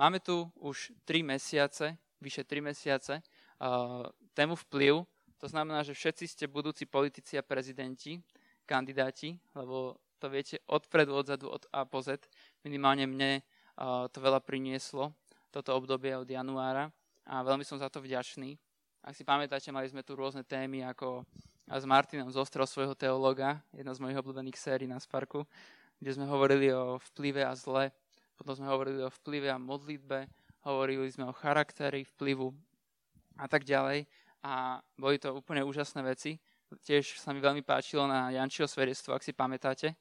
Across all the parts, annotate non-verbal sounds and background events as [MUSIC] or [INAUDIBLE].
máme tu už 3 mesiace, vyše 3 mesiace, uh, tému vplyv. To znamená, že všetci ste budúci politici a prezidenti, kandidáti, lebo to viete odpredu, odzadu, od A po Z. Minimálne mne uh, to veľa prinieslo, toto obdobie od januára a veľmi som za to vďačný. Ak si pamätáte, mali sme tu rôzne témy, ako s Martinom zostrel svojho teológa, jedna z mojich obľúbených sérií na Sparku, kde sme hovorili o vplyve a zle, potom sme hovorili o vplyve a modlitbe, hovorili sme o charaktery, vplyvu a tak ďalej. A boli to úplne úžasné veci. Tiež sa mi veľmi páčilo na Jančiho svedectvo, ak si pamätáte.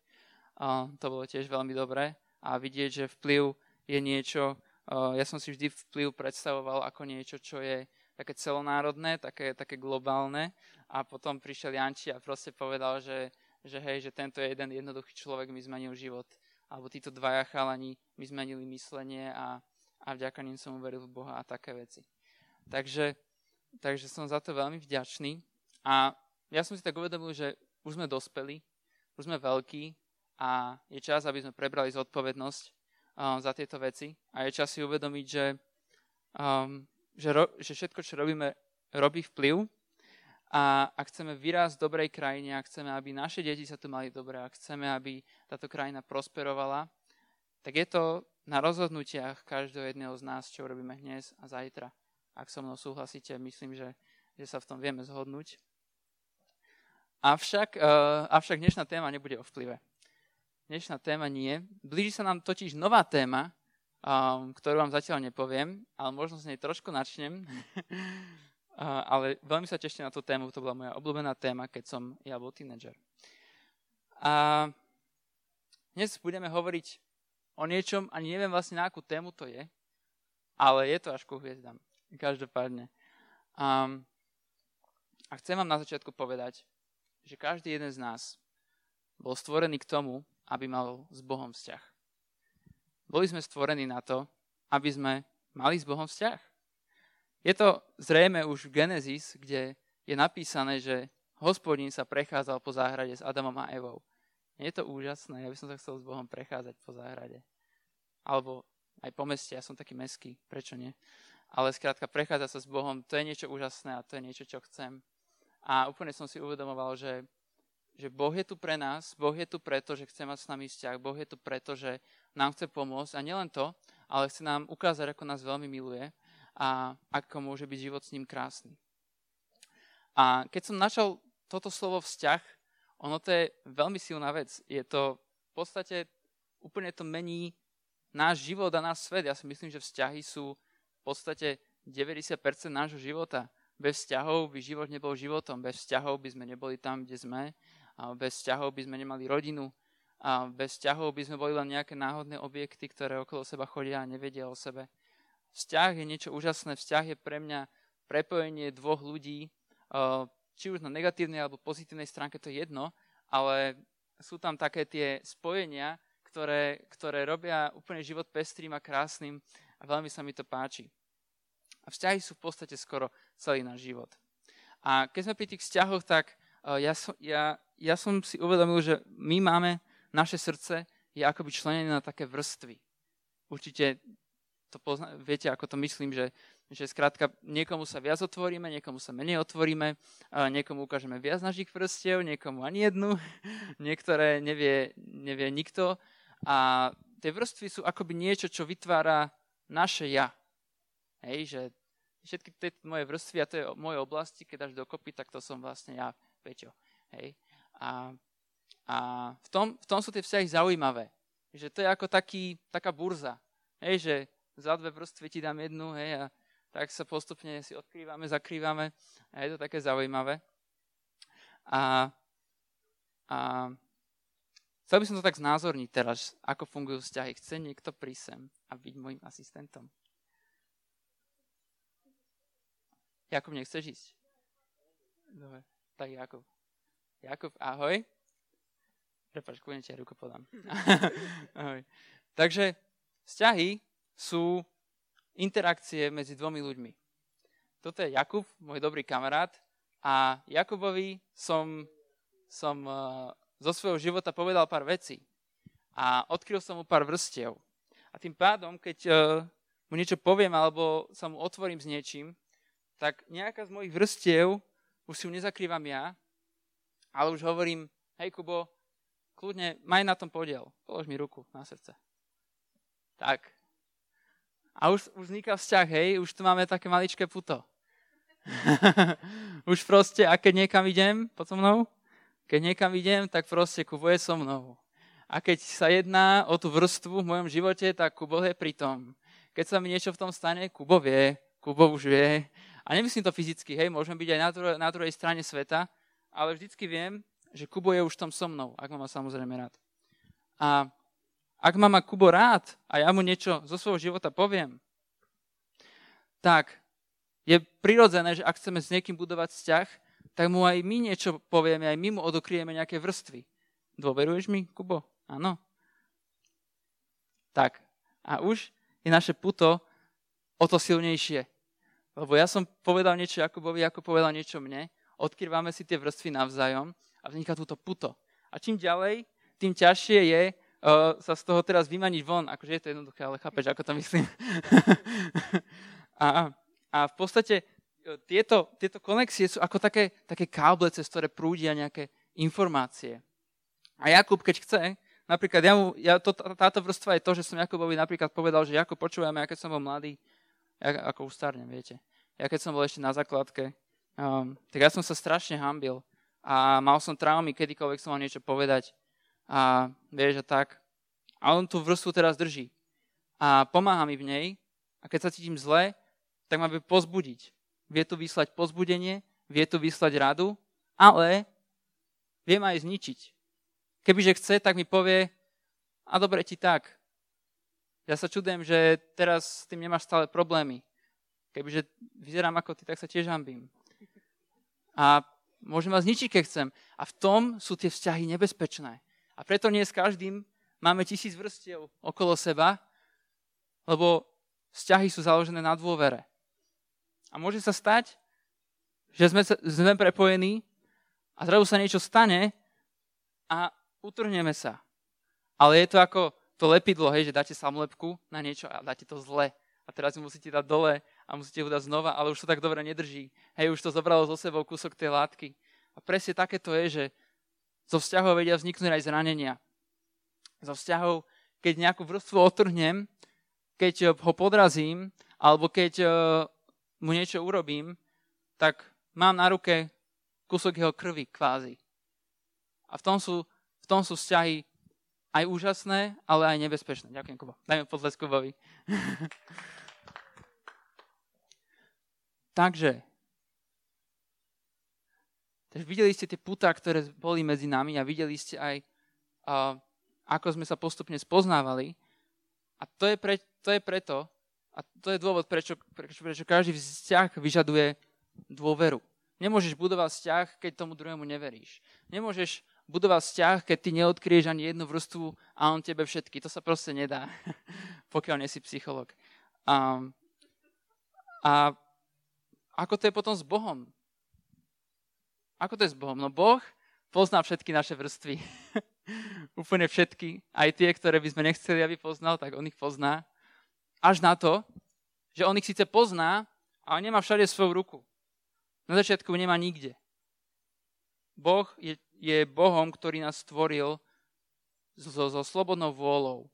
To bolo tiež veľmi dobré. A vidieť, že vplyv je niečo, ja som si vždy vplyv predstavoval ako niečo, čo je také celonárodné, také, také globálne a potom prišiel Janči a proste povedal, že, že hej, že tento je jeden jednoduchý človek mi zmenil život. Alebo títo dvaja chalani mi zmenili myslenie a, a vďaka ním som uveril v Boha a také veci. Takže, takže som za to veľmi vďačný. A ja som si tak uvedomil, že už sme dospeli, už sme veľkí a je čas, aby sme prebrali zodpovednosť um, za tieto veci. A je čas si uvedomiť, že um, že, ro, že všetko, čo robíme, robí vplyv a ak chceme vyrásť v dobrej krajine, ak chceme, aby naše deti sa tu mali dobre, ak chceme, aby táto krajina prosperovala, tak je to na rozhodnutiach každého jedného z nás, čo robíme dnes a zajtra. Ak so mnou súhlasíte, myslím, že, že sa v tom vieme zhodnúť. Avšak, uh, avšak dnešná téma nebude o vplyve. Dnešná téma nie. Blíži sa nám totiž nová téma, um, ktorú vám zatiaľ nepoviem, ale možno z nej trošku načnem. [LAUGHS] ale veľmi sa teším na tú tému, to bola moja obľúbená téma, keď som ja bol tínedžer. A dnes budeme hovoriť o niečom, ani neviem vlastne na akú tému to je, ale je to až ku hviezdam. Každopádne. Um, a chcem vám na začiatku povedať, že každý jeden z nás bol stvorený k tomu, aby mal s Bohom vzťah. Boli sme stvorení na to, aby sme mali s Bohom vzťah. Je to zrejme už v Genesis, kde je napísané, že hospodín sa prechádzal po záhrade s Adamom a Evou. Je to úžasné, ja by som sa chcel s Bohom prechádzať po záhrade. Alebo aj po meste, ja som taký meský, prečo nie? Ale skrátka, prechádzať sa s Bohom, to je niečo úžasné a to je niečo, čo chcem. A úplne som si uvedomoval, že že Boh je tu pre nás, Boh je tu preto, že chce mať s nami vzťah, Boh je tu preto, že nám chce pomôcť a nielen to, ale chce nám ukázať, ako nás veľmi miluje a ako môže byť život s ním krásny. A keď som načal toto slovo vzťah, ono to je veľmi silná vec. Je to v podstate, úplne to mení náš život a náš svet. Ja si myslím, že vzťahy sú v podstate 90% nášho života. Bez vzťahov by život nebol životom, bez vzťahov by sme neboli tam, kde sme a bez vzťahov by sme nemali rodinu. A bez vzťahov by sme boli len nejaké náhodné objekty, ktoré okolo seba chodia a nevedia o sebe. Vzťah je niečo úžasné. Vzťah je pre mňa prepojenie dvoch ľudí, či už na negatívnej alebo pozitívnej stránke, to je jedno, ale sú tam také tie spojenia, ktoré, ktoré robia úplne život pestrým a krásnym a veľmi sa mi to páči. A vzťahy sú v podstate skoro celý náš život. A keď sme pri tých vzťahoch, tak ja som, ja, ja som si uvedomil, že my máme, naše srdce je akoby členené na také vrstvy. Určite to pozna, viete, ako to myslím, že, že skrátka niekomu sa viac otvoríme, niekomu sa menej otvoríme, niekomu ukážeme viac našich vrstiev, niekomu ani jednu, [LAUGHS] niektoré nevie, nevie nikto. A tie vrstvy sú akoby niečo, čo vytvára naše ja. Hej, že všetky tie moje vrstvy a to je moje oblasti, keď až dokopy, tak to som vlastne ja Peťo. Hej. A, a v, tom, v tom sú tie vzťahy zaujímavé. Že to je ako taký, taká burza. Hej, že za dve vrstvy ti dám jednu, hej, a tak sa postupne si odkrývame, zakrývame a je to také zaujímavé. A, a chcel by som to tak znázorniť teraz, ako fungujú vzťahy. Chce niekto prísť sem a byť môjim asistentom? Jakub, nechceš ísť? Dobre. Tak Jakub. Jakub, ahoj. Prepač, ti ruku podám. [LAUGHS] ahoj. Takže vzťahy sú interakcie medzi dvomi ľuďmi. Toto je Jakub, môj dobrý kamarát a Jakubovi som, som uh, zo svojho života povedal pár vecí a odkryl som mu pár vrstiev. A tým pádom, keď uh, mu niečo poviem alebo sa mu otvorím s niečím, tak nejaká z mojich vrstiev už si ju nezakrývam ja, ale už hovorím, hej Kubo, kľudne maj na tom podiel, polož mi ruku na srdce. Tak. A už, už vzniká vzťah, hej, už tu máme také maličké puto. [LAUGHS] už proste, a keď niekam idem, pod mnou, keď niekam idem, tak proste Kubo je so mnou. A keď sa jedná o tú vrstvu v mojom živote, tak Kubo je pri tom. Keď sa mi niečo v tom stane, Kubo vie, Kubo už vie. A nemyslím to fyzicky, hej, môžem byť aj na, druhej, na druhej strane sveta, ale vždycky viem, že Kubo je už tom so mnou, ak ma samozrejme rád. A ak ma má Kubo rád a ja mu niečo zo svojho života poviem, tak je prirodzené, že ak chceme s niekým budovať vzťah, tak mu aj my niečo povieme, aj my mu odokrieme nejaké vrstvy. Dôveruješ mi, Kubo? Áno. Tak. A už je naše puto o to silnejšie. Lebo ja som povedal niečo Jakubovi, ako povedal niečo mne. Odkrývame si tie vrstvy navzájom a vzniká túto puto. A čím ďalej, tým ťažšie je uh, sa z toho teraz vymaniť von. Akože je to jednoduché, ale chápeš, ako to myslím. [LAUGHS] a, a v podstate e, tieto, tieto konexie sú ako také, také káble, cez ktoré prúdia nejaké informácie. A Jakub, keď chce, napríklad ja mu, ja, to, táto vrstva je to, že som Jakubovi napríklad povedal, že Jakub, počúvame, ja keď som bol mladý, ja, ako ustarnem, viete. Ja keď som bol ešte na základke, um, tak ja som sa strašne hambil a mal som traumy, kedykoľvek som mal niečo povedať a vieš, a tak. A on tú vrstvu teraz drží a pomáha mi v nej a keď sa cítim zle, tak ma vie pozbudiť. Vie tu vyslať pozbudenie, vie tu vyslať radu, ale vie ma aj zničiť. Kebyže chce, tak mi povie, a dobre ti tak. Ja sa čudujem, že teraz s tým nemáš stále problémy. Kebyže vyzerám ako ty, tak sa tiež hambím. A môžem vás zničiť, keď chcem. A v tom sú tie vzťahy nebezpečné. A preto nie s každým máme tisíc vrstiev okolo seba, lebo vzťahy sú založené na dôvere. A môže sa stať, že sme, sme prepojení a zrazu sa niečo stane a utrhneme sa. Ale je to ako to lepidlo, hej, že dáte samolepku na niečo a dáte to zle. A teraz ju musíte dať dole a musíte ho dať znova, ale už to tak dobre nedrží. Hej, už to zobralo zo sebou kúsok tej látky. A presne také to je, že zo vzťahov vedia vzniknúť aj zranenia. Zo vzťahov, keď nejakú vrstvu otrhnem, keď ho podrazím, alebo keď uh, mu niečo urobím, tak mám na ruke kúsok jeho krvi kvázi. A v tom sú tom sú vzťahy aj úžasné, ale aj nebezpečné. Ďakujem, Kuba. Dajme potlesk Kubovi. [LAUGHS] takže, takže videli ste tie putá, ktoré boli medzi nami a videli ste aj, uh, ako sme sa postupne spoznávali. A to je, pre, to je preto, a to je dôvod, prečo, prečo, prečo každý vzťah vyžaduje dôveru. Nemôžeš budovať vzťah, keď tomu druhému neveríš. Nemôžeš budovať vzťah, keď ty neodkrieš ani jednu vrstvu a on tebe všetky. To sa proste nedá, [LAUGHS] pokiaľ nie si psycholog. A, a ako to je potom s Bohom? Ako to je s Bohom? No Boh pozná všetky naše vrstvy. [LAUGHS] Úplne všetky. Aj tie, ktoré by sme nechceli, aby poznal, tak on ich pozná. Až na to, že on ich síce pozná, ale nemá všade svoju ruku. Na začiatku nemá nikde. Boh je je Bohom, ktorý nás stvoril so, so slobodnou vôľou.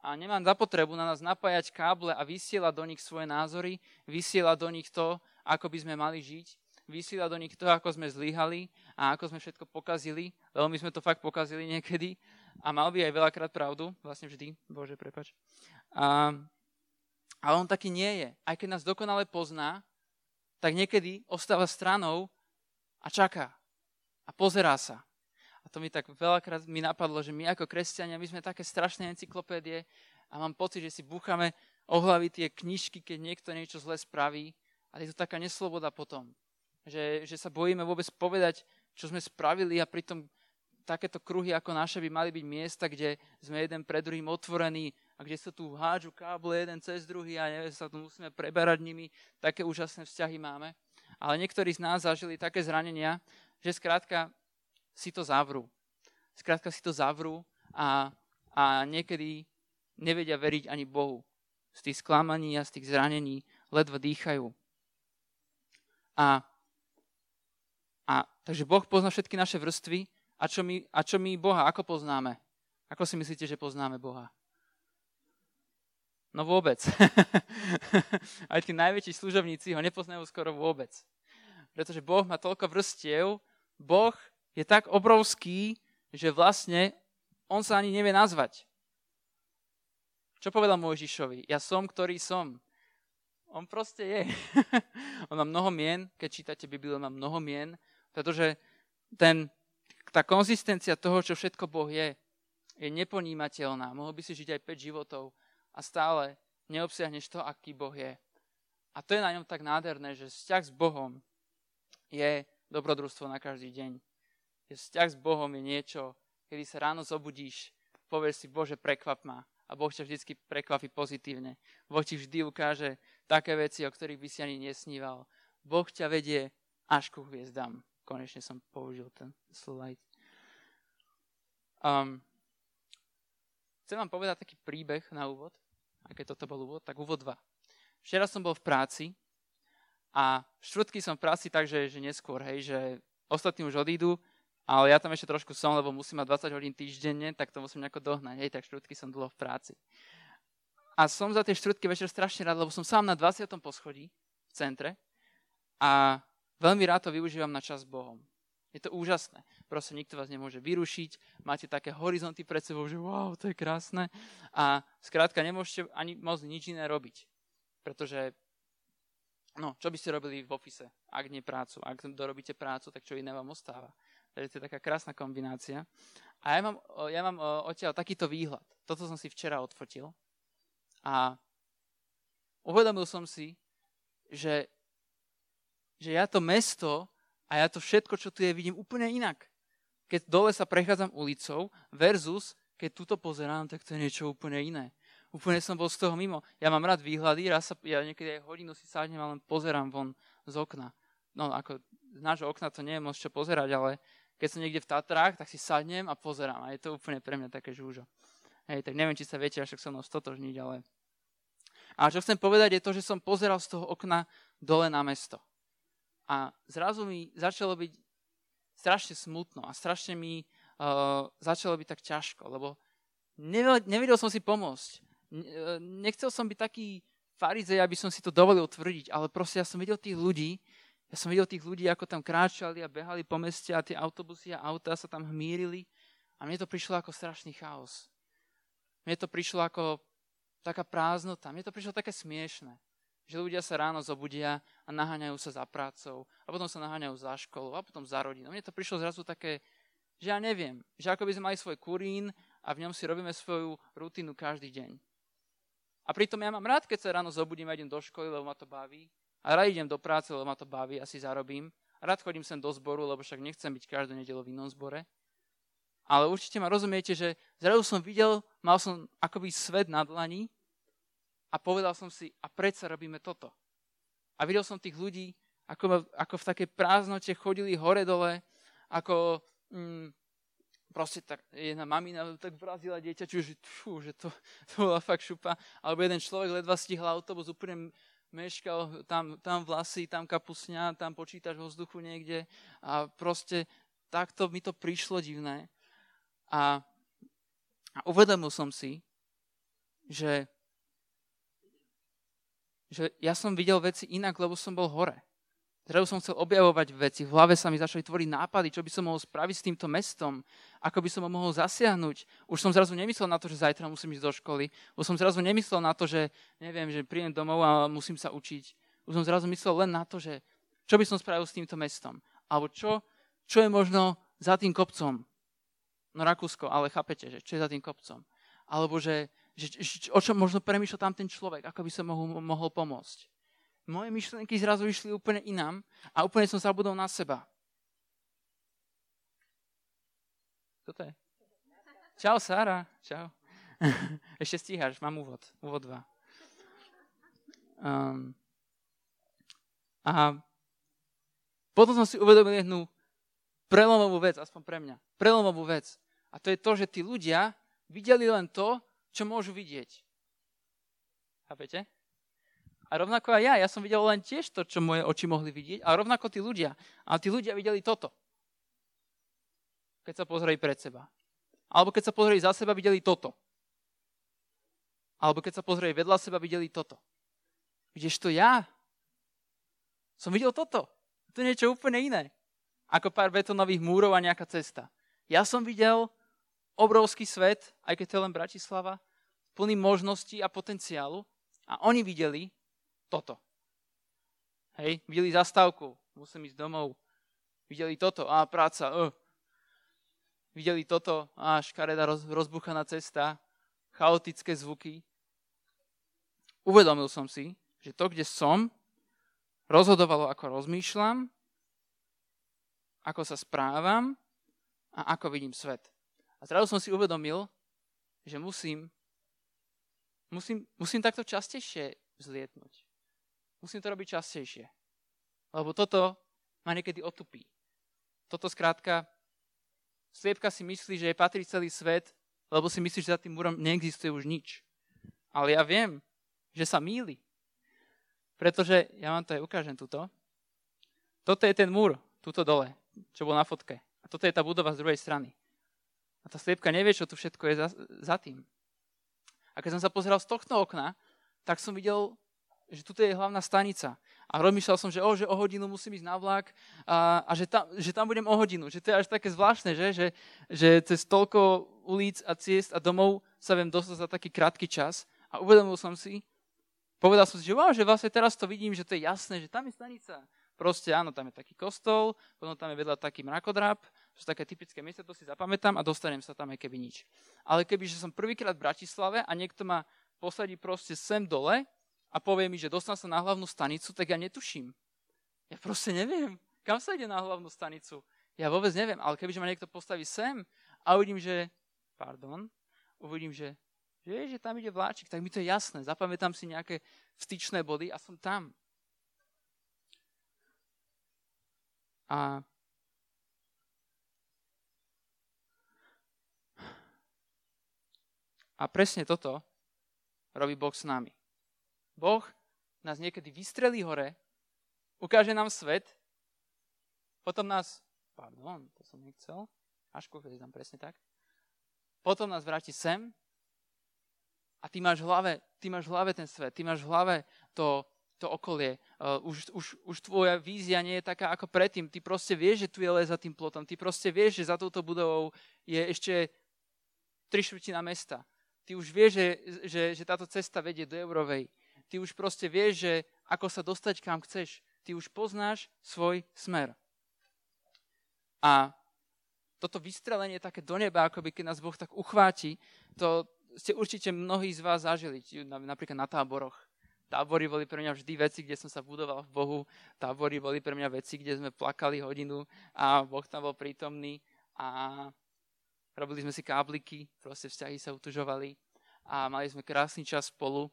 A nemám zapotrebu na nás napájať káble a vysielať do nich svoje názory, vysielať do nich to, ako by sme mali žiť, vysielať do nich to, ako sme zlyhali a ako sme všetko pokazili, lebo my sme to fakt pokazili niekedy a mal by aj veľakrát pravdu, vlastne vždy, Bože, prepač. A, ale on taký nie je. Aj keď nás dokonale pozná, tak niekedy ostáva stranou a čaká a pozerá sa. A to mi tak veľakrát mi napadlo, že my ako kresťania, my sme také strašné encyklopédie a mám pocit, že si búchame o hlavy tie knižky, keď niekto niečo zle spraví. A je to taká nesloboda potom. Že, že sa bojíme vôbec povedať, čo sme spravili a pritom takéto kruhy ako naše by mali byť miesta, kde sme jeden pred druhým otvorení a kde sa tu hádžu káble jeden cez druhý a neviem, sa tu musíme preberať nimi. Také úžasné vzťahy máme. Ale niektorí z nás zažili také zranenia, že skrátka si to zavrú. Skrátka si to zavrú a, a niekedy nevedia veriť ani Bohu. z tých sklamaní a z tých zranení ledva dýchajú. A, a takže Boh pozná všetky naše vrstvy. A čo, my, a čo my Boha, ako poznáme? Ako si myslíte, že poznáme Boha? No vôbec. [LAUGHS] Aj tí najväčší služobníci ho nepoznajú skoro vôbec. Pretože Boh má toľko vrstiev, Boh je tak obrovský, že vlastne on sa ani nevie nazvať. Čo povedal Mojžišovi? Ja som, ktorý som. On proste je. [LAUGHS] on má mnoho mien, keď čítate Bibliu, má mnoho mien, pretože ten, tá konzistencia toho, čo všetko Boh je, je neponímateľná. Mohol by si žiť aj 5 životov a stále neobsiahneš to, aký Boh je. A to je na ňom tak nádherné, že vzťah s Bohom je dobrodružstvo na každý deň. Je vzťah s Bohom je niečo, kedy sa ráno zobudíš, povieš si, Bože, prekvap ma a Boh ťa vždy prekvapí pozitívne. Boh ti vždy ukáže také veci, o ktorých by si ani nesníval. Boh ťa vedie až ku hviezdam. Konečne som použil ten slide. Um, chcem vám povedať taký príbeh na úvod. A keď toto bol úvod, tak úvod 2. Včera som bol v práci a štvrtky som v práci tak, že, že neskôr, hej, že ostatní už odídu ale ja tam ešte trošku som, lebo musím mať 20 hodín týždenne, tak to musím nejako dohnať. Hej, tak štvrtky som dlho v práci. A som za tie štvrtky večer strašne rád, lebo som sám na 20. poschodí v centre a veľmi rád to využívam na čas s Bohom. Je to úžasné. Proste nikto vás nemôže vyrušiť, máte také horizonty pred sebou, že wow, to je krásne. A skrátka nemôžete ani moc nič iné robiť. Pretože, no, čo by ste robili v ofise, ak nie prácu? Ak dorobíte prácu, tak čo iné vám ostáva? Takže to je taká krásna kombinácia. A ja mám, ja mám odtiaľ takýto výhľad. Toto som si včera odfotil. A uvedomil som si, že, že ja to mesto a ja to všetko, čo tu je, vidím úplne inak. Keď dole sa prechádzam ulicou versus keď tuto pozerám, tak to je niečo úplne iné. Úplne som bol z toho mimo. Ja mám rád výhľady, raz sa, ja niekedy aj hodinu si sadnem a len pozerám von z okna. No ako z nášho okna to nie je moc čo pozerať, ale keď som niekde v Tatrách, tak si sadnem a pozerám. A je to úplne pre mňa také žúžo. Hej, tak neviem, či sa viete až so mnou stotožniť, ale... A čo chcem povedať je to, že som pozeral z toho okna dole na mesto. A zrazu mi začalo byť strašne smutno a strašne mi uh, začalo byť tak ťažko, lebo nevedel, som si pomôcť. Uh, nechcel som byť taký farizej, aby som si to dovolil tvrdiť, ale proste ja som videl tých ľudí, ja som videl tých ľudí, ako tam kráčali a behali po meste a tie autobusy a autá sa tam hmírili a mne to prišlo ako strašný chaos. Mne to prišlo ako taká prázdnota. Mne to prišlo také smiešne, že ľudia sa ráno zobudia a naháňajú sa za prácou a potom sa naháňajú za školou a potom za rodinou. Mne to prišlo zrazu také, že ja neviem, že ako by sme mali svoj kurín a v ňom si robíme svoju rutinu každý deň. A pritom ja mám rád, keď sa ráno zobudím a idem do školy, lebo ma to baví. A rád idem do práce, lebo ma to baví, asi zarobím. A rád chodím sem do zboru, lebo však nechcem byť každú nedelu v inom zbore. Ale určite ma rozumiete, že zrazu som videl, mal som akoby svet na dlani a povedal som si, a predsa robíme toto. A videl som tých ľudí, ako, ako v takej prázdnote chodili hore-dole, ako mm, proste tak jedna mamina tak vrazila dieťa, že, fú, že to, to bola fakt šupa. Alebo jeden človek ledva stihla autobus úplne meškal, tam, tam vlasy, tam kapusňa, tam počítaš vo vzduchu niekde a proste takto mi to prišlo divné. A, a uvedomil som si, že, že ja som videl veci inak, lebo som bol hore. Zrazu som chcel objavovať veci, v hlave sa mi začali tvoriť nápady, čo by som mohol spraviť s týmto mestom, ako by som ho mohol zasiahnuť. Už som zrazu nemyslel na to, že zajtra musím ísť do školy. Už som zrazu nemyslel na to, že neviem, že prídem domov a musím sa učiť. Už som zrazu myslel len na to, že čo by som spravil s týmto mestom. Alebo čo, čo je možno za tým kopcom. No Rakúsko, ale chápete, že čo je za tým kopcom. Alebo že, že, o čom možno premýšľa tam ten človek, ako by som mohol, mohol pomôcť moje myšlienky zrazu išli úplne inám a úplne som zabudol na seba. Toto je. Čau, Sára. Čau. [LAUGHS] Ešte stíhaš, mám úvod. Úvod 2. Um, a potom som si uvedomil jednu prelomovú vec, aspoň pre mňa. Prelomovú vec. A to je to, že tí ľudia videli len to, čo môžu vidieť. Chápete? A rovnako aj ja, ja som videl len tiež to, čo moje oči mohli vidieť, a rovnako tí ľudia. A tí ľudia videli toto. Keď sa pozreli pred seba. Alebo keď sa pozreli za seba, videli toto. Alebo keď sa pozreli vedľa seba, videli toto. to ja som videl toto. To je niečo úplne iné. Ako pár betonových múrov a nejaká cesta. Ja som videl obrovský svet, aj keď to je len Bratislava, plný možností a potenciálu. A oni videli toto. Hej, videli zastávku, musím ísť domov. Videli toto, a práca, uh. Videli toto, a škareda roz, rozbuchaná cesta, chaotické zvuky. Uvedomil som si, že to, kde som, rozhodovalo, ako rozmýšľam, ako sa správam a ako vidím svet. A zrazu som si uvedomil, že musím, musím, musím takto častejšie vzlietnúť. Musím to robiť častejšie. Lebo toto ma niekedy otupí. Toto skrátka, sliepka si myslí, že je patrí celý svet, lebo si myslí, že za tým múrom neexistuje už nič. Ale ja viem, že sa míli. Pretože, ja vám to aj ukážem tuto. Toto je ten múr, tuto dole, čo bol na fotke. A toto je tá budova z druhej strany. A tá sliepka nevie, čo tu všetko je za, za tým. A keď som sa pozeral z tohto okna, tak som videl že tuto je hlavná stanica. A rozmýšľal som, že o, že o hodinu musím ísť na vlak a, a že, tam, že tam budem o hodinu. Že to je až také zvláštne, že? Že, že cez toľko ulic a ciest a domov sa viem dostať za taký krátky čas. A uvedomil som si, povedal som si, že wow, že vlastne teraz to vidím, že to je jasné, že tam je stanica. Proste áno, tam je taký kostol, potom tam je vedľa taký mrakodrap, sú také typické miesta, to si zapamätám a dostanem sa tam aj keby nič. Ale keby, že som prvýkrát v Bratislave a niekto ma posadí proste sem dole, a povie mi, že dostanem sa na hlavnú stanicu, tak ja netuším. Ja proste neviem, kam sa ide na hlavnú stanicu. Ja vôbec neviem, ale kebyže ma niekto postaví sem a uvidím, že, pardon, uvidím, že, že, že tam ide vláčik, tak mi to je jasné. Zapamätám si nejaké vstyčné body a som tam. A A presne toto robí Boh s nami. Boh nás niekedy vystrelí hore, ukáže nám svet, potom nás, pardon, to som nechcel, až keď tam presne tak, potom nás vráti sem a ty máš v hlave, ty máš v hlave ten svet, ty máš v hlave to, to okolie. Uh, už, už, už tvoja vízia nie je taká ako predtým. Ty proste vieš, že tu je les za tým plotom. Ty proste vieš, že za touto budovou je ešte tri štvrtina mesta. Ty už vieš, že, že, že táto cesta vedie do Eurovej ty už proste vieš, že ako sa dostať kam chceš. Ty už poznáš svoj smer. A toto vystrelenie také do neba, ako by keď nás Boh tak uchváti, to ste určite mnohí z vás zažili, napríklad na táboroch. Tábory boli pre mňa vždy veci, kde som sa budoval v Bohu. Tábory boli pre mňa veci, kde sme plakali hodinu a Boh tam bol prítomný a robili sme si kábliky, proste vzťahy sa utužovali a mali sme krásny čas spolu.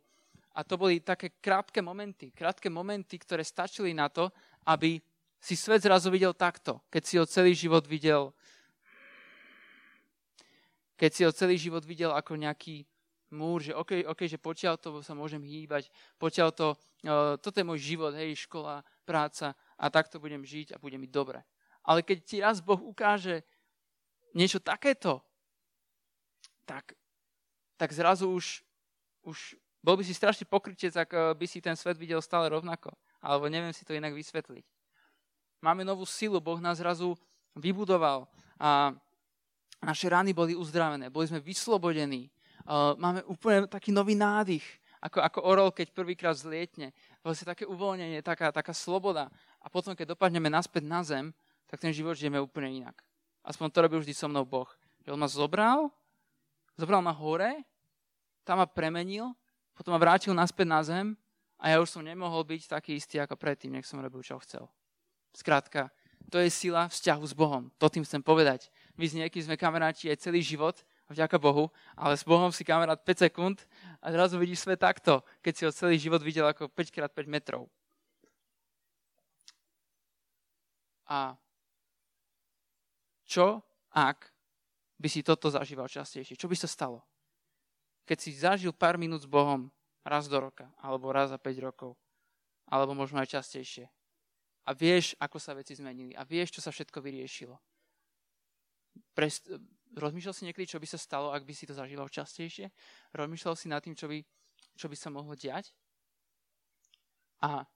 A to boli také krátke momenty, krátke momenty, ktoré stačili na to, aby si svet zrazu videl takto, keď si ho celý život videl keď si ho celý život videl ako nejaký múr, že OK, okay že potiaľ to sa môžem hýbať, potiaľ to, uh, toto je môj život, hej, škola, práca a takto budem žiť a bude mi dobre. Ale keď ti raz Boh ukáže niečo takéto, tak, tak zrazu už, už bol by si strašný pokrytec, ak eh, by si ten svet videl stále rovnako. Alebo neviem si to inak vysvetliť. Máme novú silu, Boh nás zrazu vybudoval a naše rány boli uzdravené, boli sme vyslobodení. Eh, máme úplne taký nový nádych, ako, ako orol, keď prvýkrát zlietne. Vlastne také uvoľnenie, taká, taká sloboda. A potom, keď dopadneme naspäť na zem, tak ten život žijeme úplne inak. Aspoň to robil vždy so mnou Boh. Že on ma zobral, zobral ma hore, tam ma premenil potom ma vrátil naspäť na zem a ja už som nemohol byť taký istý ako predtým, nech som robil, čo chcel. Skrátka, to je sila vzťahu s Bohom. To tým chcem povedať. My s niekým sme kamaráti aj celý život, vďaka Bohu, ale s Bohom si kamarát 5 sekúnd a zrazu vidíš svet takto, keď si ho celý život videl ako 5x5 metrov. A čo, ak by si toto zažíval častejšie? Čo by sa stalo? keď si zažil pár minút s Bohom raz do roka, alebo raz za 5 rokov, alebo možno aj častejšie. A vieš, ako sa veci zmenili. A vieš, čo sa všetko vyriešilo. Prest- rozmýšľal si niekedy, čo by sa stalo, ak by si to zažíval častejšie? Rozmýšľal si nad tým, čo by, čo by sa mohlo diať? A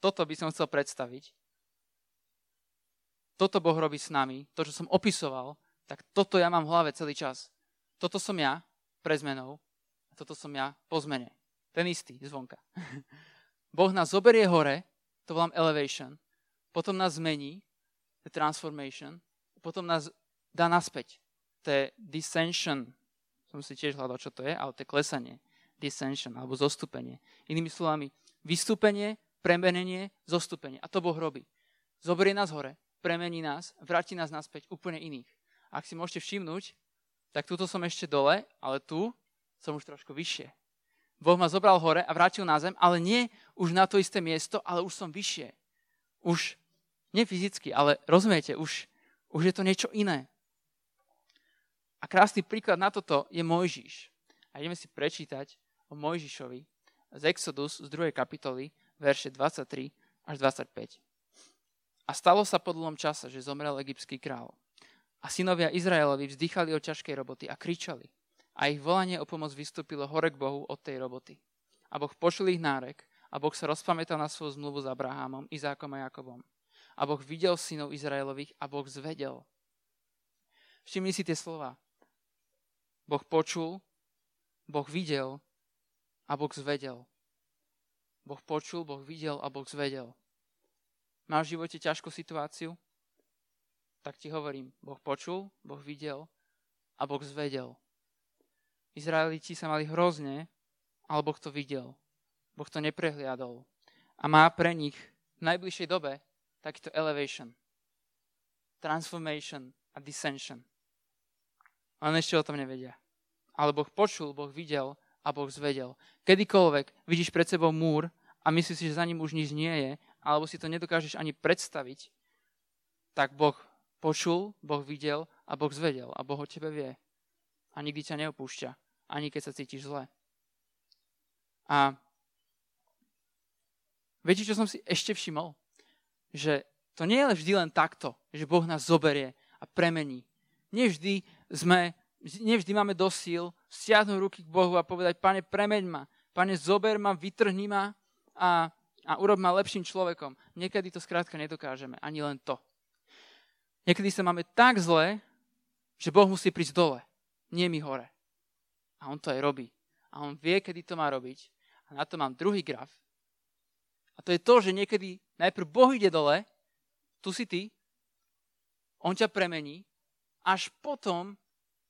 toto by som chcel predstaviť. Toto Boh robí s nami. To, čo som opisoval, tak toto ja mám v hlave celý čas. Toto som ja pre zmenou a toto som ja po zmene. Ten istý, zvonka. [LAUGHS] boh nás zoberie hore, to volám elevation, potom nás zmení, the transformation, potom nás dá naspäť, to je descension. Som si tiež hľadal, čo to je, ale to je klesanie. Descension, alebo zostúpenie. Inými slovami, vystúpenie, premenenie, zostúpenie. A to Boh robí. Zoberie nás hore, premení nás, vráti nás naspäť úplne iných. Ak si môžete všimnúť, tak tuto som ešte dole, ale tu som už trošku vyššie. Boh ma zobral hore a vrátil na zem, ale nie už na to isté miesto, ale už som vyššie. Už, nie fyzicky, ale rozumiete, už, už je to niečo iné. A krásny príklad na toto je Mojžiš. A ideme si prečítať o Mojžišovi z Exodus z 2. kapitoly, verše 23 až 25. A stalo sa po dlhom čase, že zomrel egyptský král. A synovia Izraelovi vzdychali od ťažkej roboty a kričali – a ich volanie o pomoc vystúpilo hore k Bohu od tej roboty. A Boh počul ich nárek a Boh sa rozpamätal na svoju zmluvu s Abrahamom, Izákom a Jakobom. A Boh videl synov Izraelových a Boh zvedel. Všimni si tie slova. Boh počul, Boh videl a Boh zvedel. Boh počul, Boh videl a Boh zvedel. Máš v živote ťažkú situáciu? Tak ti hovorím, Boh počul, Boh videl a Boh zvedel. Izraeliti sa mali hrozne, ale Boh to videl. Boh to neprehliadol. A má pre nich v najbližšej dobe takýto elevation, transformation a dissension. Len ešte o tom nevedia. Ale Boh počul, Boh videl a Boh zvedel. Kedykoľvek vidíš pred sebou múr a myslíš si, že za ním už nič nie je, alebo si to nedokážeš ani predstaviť, tak Boh počul, Boh videl a Boh zvedel a Boh o tebe vie. A nikdy ťa neopúšťa ani keď sa cítiš zle. A viete, čo som si ešte všimol? Že to nie je vždy len takto, že Boh nás zoberie a premení. Nevždy sme, nevždy máme dosíl stiahnuť ruky k Bohu a povedať, pane, premeň ma, pane, zober ma, vytrhni ma a, a urob ma lepším človekom. Niekedy to skrátka nedokážeme, ani len to. Niekedy sa máme tak zle, že Boh musí prísť dole, nie my hore. A on to aj robí. A on vie, kedy to má robiť. A na to mám druhý graf. A to je to, že niekedy najprv Boh ide dole, tu si ty, on ťa premení, až potom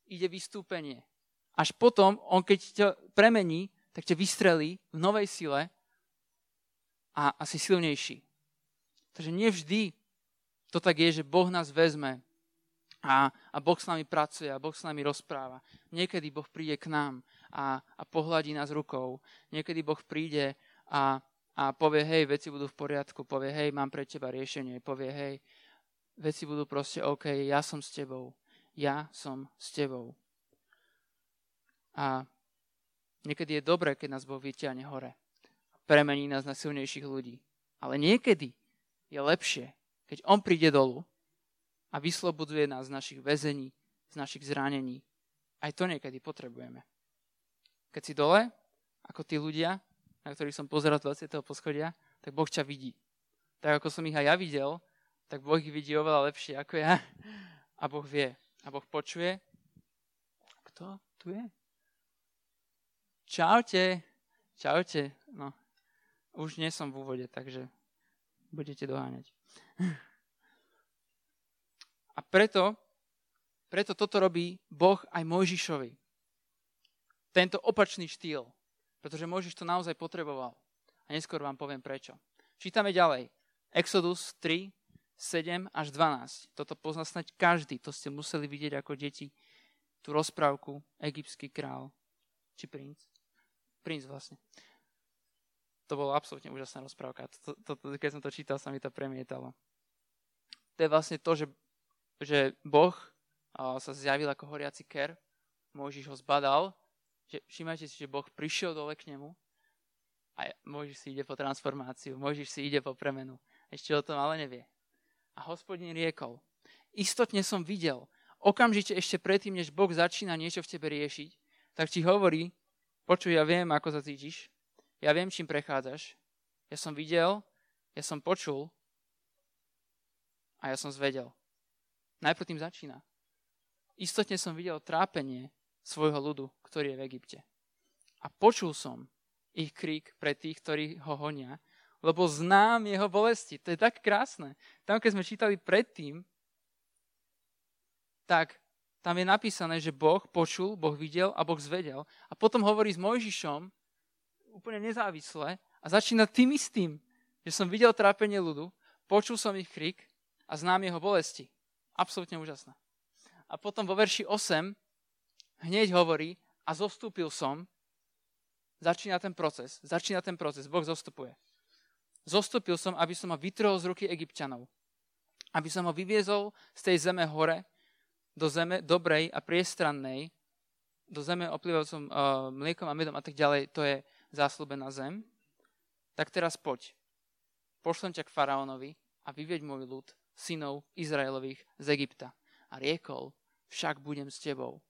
ide vystúpenie. Až potom, on keď ťa premení, tak ťa vystrelí v novej sile a asi silnejší. Takže nevždy to tak je, že Boh nás vezme a, a Boh s nami pracuje a Boh s nami rozpráva. Niekedy Boh príde k nám a, a pohľadí nás rukou. Niekedy Boh príde a, a povie, hej, veci budú v poriadku, povie, hej, mám pre teba riešenie, povie, hej, veci budú proste OK, ja som s tebou. Ja som s tebou. A niekedy je dobré, keď nás Boh vyťahne hore. Premení nás na silnejších ľudí. Ale niekedy je lepšie, keď On príde dolu a vysloboduje nás z našich väzení, z našich zranení. Aj to niekedy potrebujeme. Keď si dole, ako tí ľudia, na ktorých som pozeral 20. poschodia, tak Boh ťa vidí. Tak ako som ich aj ja videl, tak Boh ich vidí oveľa lepšie ako ja. A Boh vie. A Boh počuje. Kto tu je? Čaute. Čaute. No, už nie som v úvode, takže budete doháňať. A preto, preto toto robí Boh aj Mojžišovi. Tento opačný štýl. Pretože Mojžiš to naozaj potreboval. A neskôr vám poviem prečo. Čítame ďalej. Exodus 3, 7 až 12. Toto pozná snať každý. To ste museli vidieť ako deti. Tú rozprávku Egyptský král. Či princ? Princ vlastne. To bolo absolútne úžasná rozprávka. To, to, to, keď som to čítal, sa mi to premietalo. To je vlastne to, že že Boh sa zjavil ako horiaci ker, Mojžiš ho zbadal že všimajte si, že Boh prišiel dole k nemu a Mojžiš si ide po transformáciu, Mojžiš si ide po premenu. Ešte o tom ale nevie. A hospodin riekol, istotne som videl, okamžite ešte predtým, než Boh začína niečo v tebe riešiť, tak ti hovorí, počuj, ja viem, ako sa cítiš, ja viem, čím prechádzaš, ja som videl, ja som počul a ja som zvedel. Najprv tým začína. Istotne som videl trápenie svojho ľudu, ktorý je v Egypte. A počul som ich krík pre tých, ktorí ho honia, lebo znám jeho bolesti. To je tak krásne. Tam, keď sme čítali predtým, tak tam je napísané, že Boh počul, Boh videl a Boh zvedel. A potom hovorí s Mojžišom úplne nezávisle a začína tým istým, že som videl trápenie ľudu, počul som ich krik a znám jeho bolesti. Absolutne úžasné. A potom vo verši 8 hneď hovorí a zostúpil som, začína ten proces, začína ten proces, Boh zostupuje. Zostúpil som, aby som ho vytrhol z ruky egyptianov. Aby som ho vyviezol z tej zeme hore do zeme dobrej a priestrannej, do zeme oplývajúcom uh, mliekom a medom a tak ďalej, to je záslúbená zem, tak teraz poď. Pošlem ťa k faraónovi a vyvieď môj ľud, synov Izraelových z Egypta. A riekol, však budem s tebou.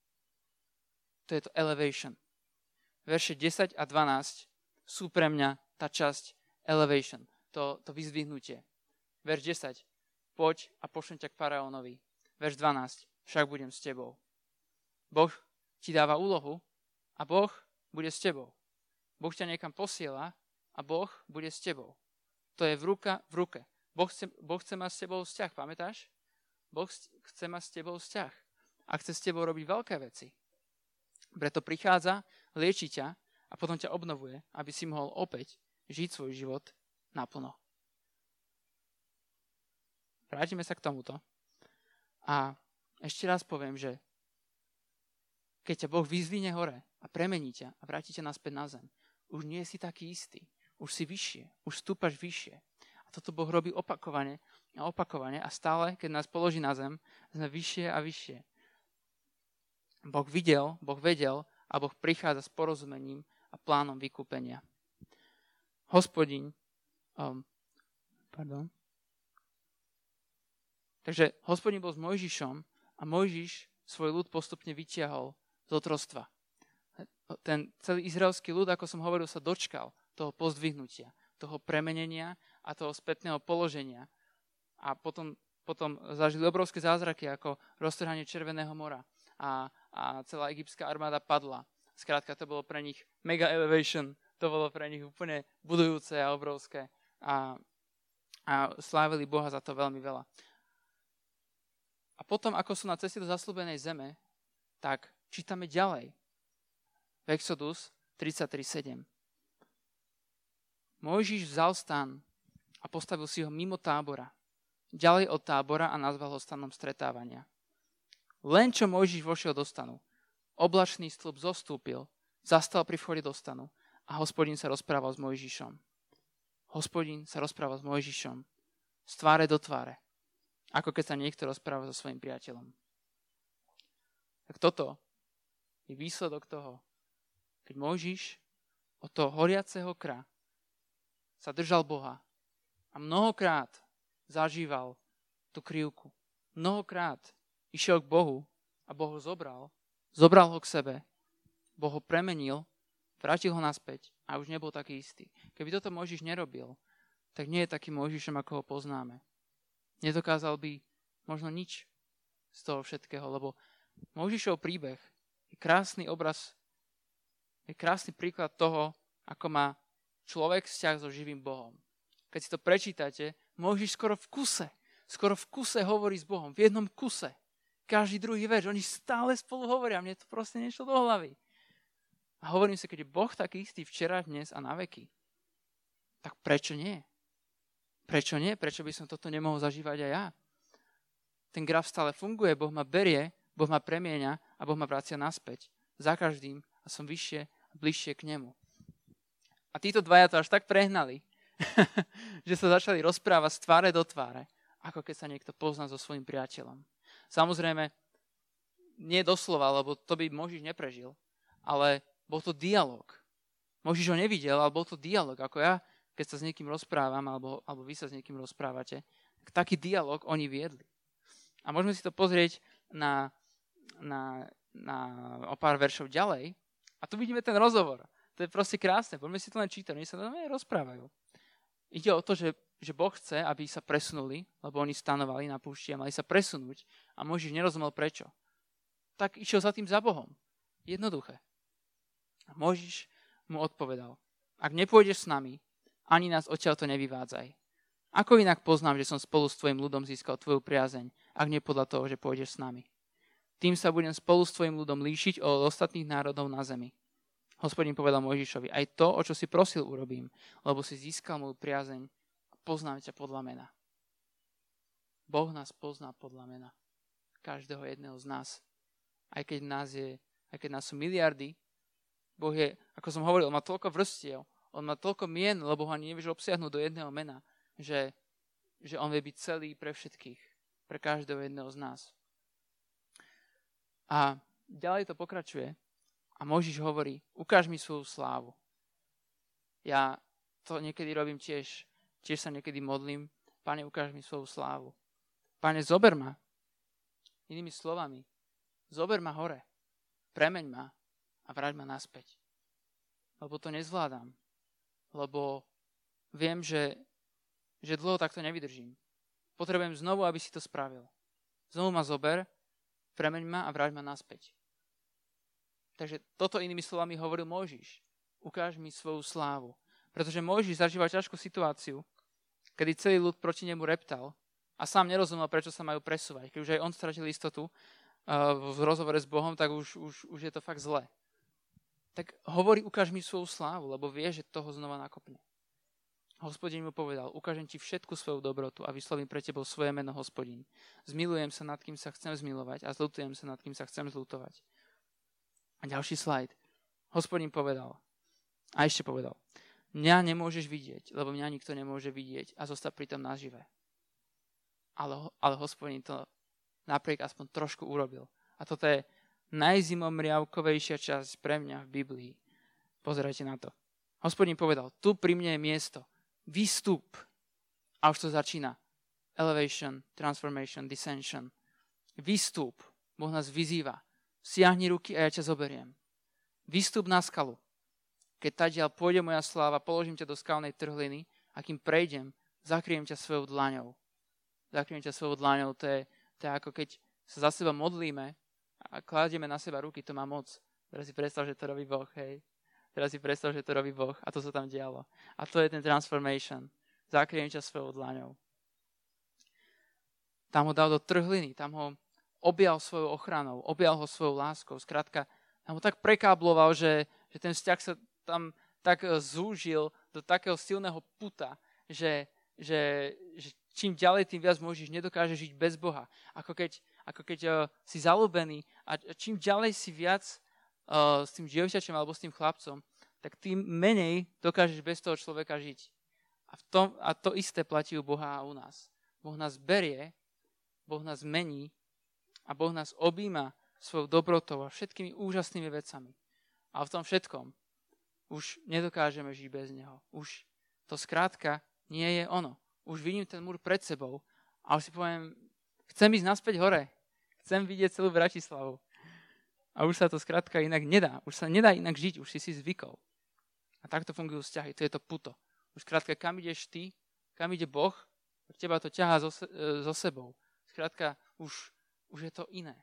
To je to elevation. Verše 10 a 12 sú pre mňa tá časť elevation, to, to vyzdvihnutie. Verš 10. Poď a pošlem ťa k faraónovi. Verš 12 však budem s tebou. Boh ti dáva úlohu a Boh bude s tebou. Boh ťa niekam posiela a Boh bude s tebou. To je v ruka v ruke. Boh chce, boh chce mať s tebou vzťah, pamätáš? Boh chce mať s tebou vzťah a chce s tebou robiť veľké veci. Preto prichádza, lieči ťa a potom ťa obnovuje, aby si mohol opäť žiť svoj život naplno. Vrátime sa k tomuto. A ešte raz poviem, že keď ťa Boh vyzvine hore a premení ťa a vráti ťa naspäť na zem, už nie si taký istý. Už si vyššie, už stúpaš vyššie. A toto Boh robí opakovane a opakovane a stále, keď nás položí na zem, sme vyššie a vyššie. Boh videl, Boh vedel a Boh prichádza s porozumením a plánom vykúpenia. Hospodin, um, pardon. Takže hospodin bol s Mojžišom a Mojžiš svoj ľud postupne vyťahol z otrostva. Ten celý izraelský ľud, ako som hovoril, sa dočkal toho pozdvihnutia, toho premenenia a toho spätného položenia. A potom, potom zažili obrovské zázraky, ako roztrhanie Červeného mora a, a celá egyptská armáda padla. Skrátka, to bolo pre nich mega elevation, to bolo pre nich úplne budujúce a obrovské. A, a slávili Boha za to veľmi veľa. A potom, ako sú na ceste do zaslúbenej zeme, tak čítame ďalej. Exodus 33.7. Mojžiš vzal stan a postavil si ho mimo tábora, ďalej od tábora a nazval ho stanom stretávania. Len čo Mojžiš vošiel do stanu, oblačný stĺp zostúpil, zastal pri vchode do stanu a hospodin sa rozprával s Mojžišom. Hospodin sa rozprával s Mojžišom z tváre do tváre. Ako keď sa niekto rozpráva so svojim priateľom. Tak toto je výsledok toho, keď Mojžiš od toho horiaceho kra sa držal Boha a mnohokrát zažíval tú krivku. Mnohokrát išiel k Bohu a Boh ho zobral. Zobral ho k sebe. Boh ho premenil, vrátil ho naspäť a už nebol taký istý. Keby toto Mojžiš nerobil, tak nie je takým Mojžišom, ako ho poznáme. Nedokázal by možno nič z toho všetkého, lebo Mojžišov príbeh je krásny obraz, je krásny príklad toho, ako má človek vzťah so živým Bohom. Keď si to prečítate, Mojžiš skoro v kuse, skoro v kuse hovorí s Bohom, v jednom kuse. Každý druhý verš, oni stále spolu hovoria, mne to proste nešlo do hlavy. A hovorím si, keď je Boh taký istý včera, dnes a na veky, tak prečo nie? Prečo nie? Prečo by som toto nemohol zažívať aj ja? Ten graf stále funguje, Boh ma berie, Boh ma premieňa a Boh ma vracia naspäť. Za každým a som vyššie a bližšie k nemu. A títo dvaja to až tak prehnali, [LAUGHS] že sa začali rozprávať z tváre do tváre, ako keď sa niekto pozná so svojim priateľom. Samozrejme, nie doslova, lebo to by Možiš neprežil, ale Bol to dialog. Možiš ho nevidel, ale bol to dialog, ako ja, keď sa s niekým rozprávam, alebo, alebo vy sa s niekým rozprávate. Tak taký dialog oni viedli. A môžeme si to pozrieť na, na, na o pár veršov ďalej. A tu vidíme ten rozhovor. To je proste krásne. Poďme si to len čítať. Oni sa tam aj rozprávajú. Ide o to, že, že Boh chce, aby sa presunuli, lebo oni stanovali na púšti a mali sa presunúť a Možiš nerozumel prečo. Tak išiel za tým za Bohom. Jednoduché. A Možiš mu odpovedal, ak nepôjdeš s nami, ani nás odtiaľ to nevyvádzaj. Ako inak poznám, že som spolu s tvojim ľudom získal tvoju priazeň, ak nie podľa toho, že pôjdeš s nami. Tým sa budem spolu s tvojim ľudom líšiť od ostatných národov na zemi. Hospodin povedal Mojžišovi, aj to, o čo si prosil, urobím, lebo si získal moju priazeň a poznám ťa podľa mena. Boh nás pozná podľa mena. Každého jedného z nás. Aj keď nás, je, aj keď nás sú miliardy, Boh je, ako som hovoril, on má toľko vrstiev, on má toľko mien, lebo ho ani nevieš obsiahnuť do jedného mena, že, že on vie byť celý pre všetkých, pre každého jedného z nás. A ďalej to pokračuje. A Možiš hovorí, ukáž mi svoju slávu. Ja to niekedy robím tiež. Tiež sa niekedy modlím. Pane, ukáž mi svoju slávu. Pane, zober ma. Inými slovami, zober ma hore. Premeň ma a vráť ma naspäť. Lebo to nezvládam. Lebo viem, že, že dlho takto nevydržím. Potrebujem znovu, aby si to spravil. Znovu ma zober, premeň ma a vráť ma naspäť. Takže toto inými slovami hovoril Mojžiš. Ukáž mi svoju slávu. Pretože Mojžiš zažíval ťažkú situáciu, kedy celý ľud proti nemu reptal a sám nerozumel, prečo sa majú presúvať. Keď už aj on stratil istotu uh, v rozhovore s Bohom, tak už, už, už je to fakt zlé. Tak hovorí, ukáž mi svoju slávu, lebo vie, že toho znova nakopne. Hospodin mu povedal, ukážem ti všetku svoju dobrotu a vyslovím pre tebou svoje meno hospodin. Zmilujem sa nad kým sa chcem zmilovať a zlutujem sa nad kým sa chcem zlutovať. A ďalší slajd. Hospodin povedal. A ešte povedal. Mňa nemôžeš vidieť, lebo mňa nikto nemôže vidieť a zostať pritom nažive. Ale, ale hospodin to napriek aspoň trošku urobil. A toto je najzimomriavkovejšia časť pre mňa v Biblii. Pozerajte na to. Hospodin povedal, tu pri mne je miesto. Výstup. A už to začína. Elevation, transformation, dissension. Výstup. Boh nás vyzýva. Siahni ruky a ja ťa zoberiem. Výstup na skalu. Keď tadiaľ pôjde moja sláva, položím ťa do skalnej trhliny a kým prejdem, zakriem ťa svojou dlaňou. Zakriem ťa svojou dlaňou. To je, to je ako keď sa za seba modlíme a kladieme na seba ruky, to má moc. Teraz si predstav, že to robí Boh, hej. Teraz si predstav, že to robí Boh a to sa tam dialo. A to je ten transformation. Zakriem ťa svojou dlaňou. Tam ho dal do trhliny, tam ho objal svojou ochranou, objal ho svojou láskou. Skrátka, tam ho tak prekábloval, že, že ten vzťah sa tam tak e, zúžil do takého silného puta, že, že, že čím ďalej, tým viac môžeš, nedokáže žiť bez Boha. Ako keď, ako keď uh, si zalúbený a čím ďalej si viac uh, s tým dievčačom alebo s tým chlapcom, tak tým menej dokážeš bez toho človeka žiť. A, v tom, a to isté platí u Boha a u nás. Boh nás berie, Boh nás mení a Boh nás objíma svojou dobrotou a všetkými úžasnými vecami. A v tom všetkom už nedokážeme žiť bez Neho. Už to skrátka nie je ono. Už vidím ten múr pred sebou a už si poviem, chcem ísť naspäť hore. Chcem vidieť celú Bratislavu. A už sa to skrátka inak nedá. Už sa nedá inak žiť, už si si zvykol. A takto fungujú vzťahy, to je to puto. Už skrátka, kam ideš ty, kam ide Boh, tak teba to ťahá so, so sebou. Skrátka, už už je to iné.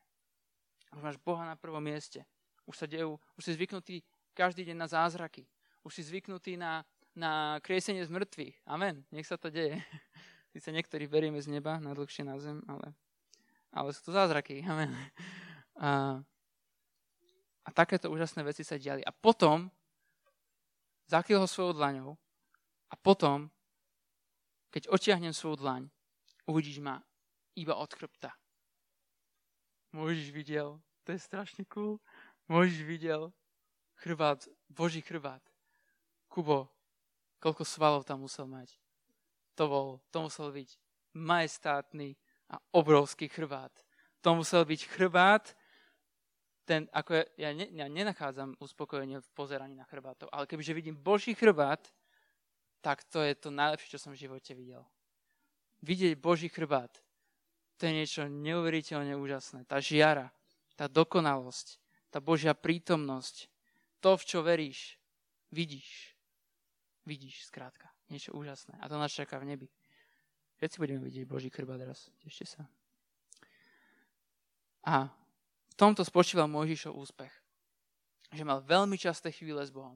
Už máš Boha na prvom mieste. Už sa dejú, už si zvyknutý každý deň na zázraky. Už si zvyknutý na, na kriesenie z mŕtvych. Amen. Nech sa to deje. [LAUGHS] sa niektorí berieme z neba na dlhšie na zem, ale, ale sú to zázraky. Amen. A, a takéto úžasné veci sa diali. A potom zakryl ho svojou dlaňou a potom, keď otiahnem svoju dlaň, uvidíš ma iba od chrbta. Môžiš videl, to je strašne cool, Môžiš videl chrbát, Boží chrbát. Kubo, koľko svalov tam musel mať. To bol, to musel byť majestátny a obrovský chrbát. To musel byť chrbát ten, ako ja, ja, ne, ja nenachádzam uspokojenie v pozeraní na chrbátov, ale kebyže vidím Boží chrbát, tak to je to najlepšie, čo som v živote videl. Vidieť Boží chrbát, to je niečo neuveriteľne úžasné. Tá žiara, tá dokonalosť, tá Božia prítomnosť, to, v čo veríš, vidíš. Vidíš, skrátka. Niečo úžasné. A to nás čaká v nebi. Všetci budeme vidieť Boží chrbát raz. Tešte sa. A v tomto spočíval Mojžišov úspech. Že mal veľmi časté chvíle s Bohom.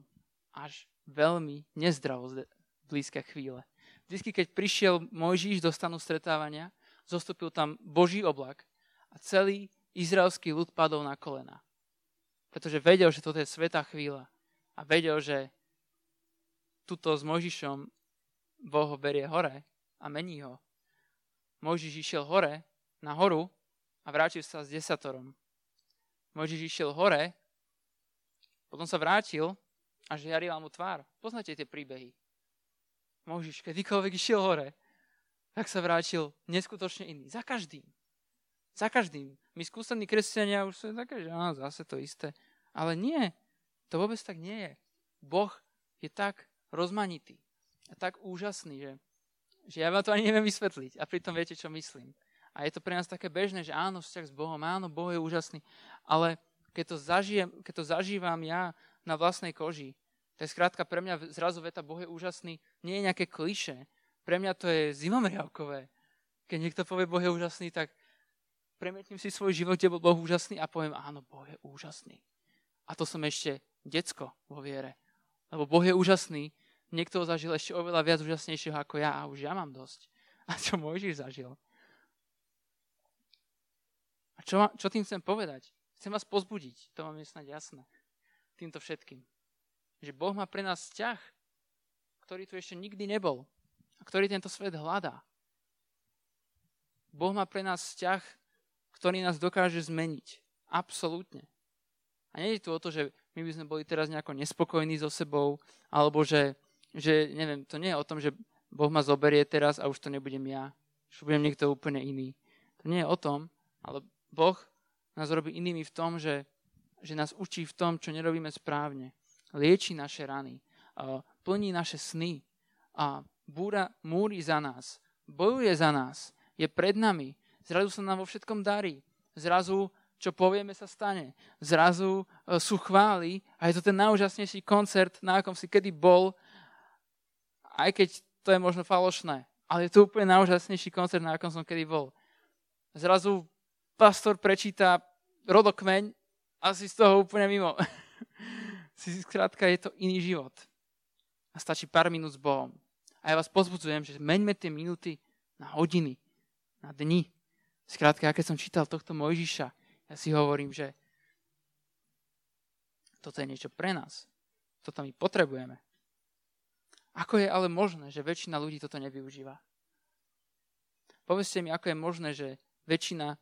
Až veľmi nezdravo blízke chvíle. Vždy, keď prišiel Mojžiš do stanu stretávania, zostúpil tam Boží oblak a celý izraelský ľud padol na kolena. Pretože vedel, že toto je svetá chvíľa. A vedel, že tuto s Mojžišom Boh ho berie hore a mení ho. Mojžiš išiel hore, na horu a vrátil sa s desatorom. Mojžiš išiel hore, potom sa vrátil a žiarila mu tvár. Poznáte tie príbehy. Mojžiš kedykoľvek išiel hore, tak sa vrátil neskutočne iný. Za každým. Za každým. My skúsení kresťania už sú také, že áno, zase to isté. Ale nie. To vôbec tak nie je. Boh je tak rozmanitý a tak úžasný, že, že ja vám to ani neviem vysvetliť a pritom viete, čo myslím. A je to pre nás také bežné, že áno, vzťah s Bohom, áno, Boh je úžasný, ale keď to, zažijem, keď to zažívam ja na vlastnej koži, to je skrátka pre mňa zrazu veta Boh je úžasný, nie je nejaké kliše. Pre mňa to je zimomriavkové. Keď niekto povie Boh je úžasný, tak premietním si svoj život, kde bol Boh úžasný a poviem, áno, Boh je úžasný. A to som ešte decko vo viere. Lebo Boh je úžasný, niekto ho zažil ešte oveľa viac úžasnejšieho ako ja a už ja mám dosť. [LAUGHS] A čo Mojžiš zažil? Čo, čo tým chcem povedať? Chcem vás pozbudiť, to vám je snad jasné, týmto všetkým že Boh má pre nás vzťah, ktorý tu ešte nikdy nebol a ktorý tento svet hľadá. Boh má pre nás vzťah, ktorý nás dokáže zmeniť. Absolútne. A nie je tu o to, že my by sme boli teraz nejako nespokojní so sebou, alebo že, že neviem, to nie je o tom, že Boh ma zoberie teraz a už to nebudem ja, už budem niekto úplne iný. To nie je o tom, ale Boh nás robí inými v tom, že, že nás učí v tom, čo nerobíme správne lieči naše rany, plní naše sny a búra múri za nás, bojuje za nás, je pred nami, zrazu sa nám vo všetkom darí, zrazu čo povieme sa stane. Zrazu e, sú chvály a je to ten najúžasnejší koncert, na akom si kedy bol, aj keď to je možno falošné, ale je to úplne najúžasnejší koncert, na akom som kedy bol. Zrazu pastor prečíta rodokmeň a si z toho úplne mimo. [LAUGHS] si skrátka je to iný život. A stačí pár minút s Bohom. A ja vás pozbudzujem, že meňme tie minúty na hodiny, na dni. Skrátka, ja keď som čítal tohto Mojžiša, ja si hovorím, že toto je niečo pre nás. Toto my potrebujeme. Ako je ale možné, že väčšina ľudí toto nevyužíva? Povedzte mi, ako je možné, že väčšina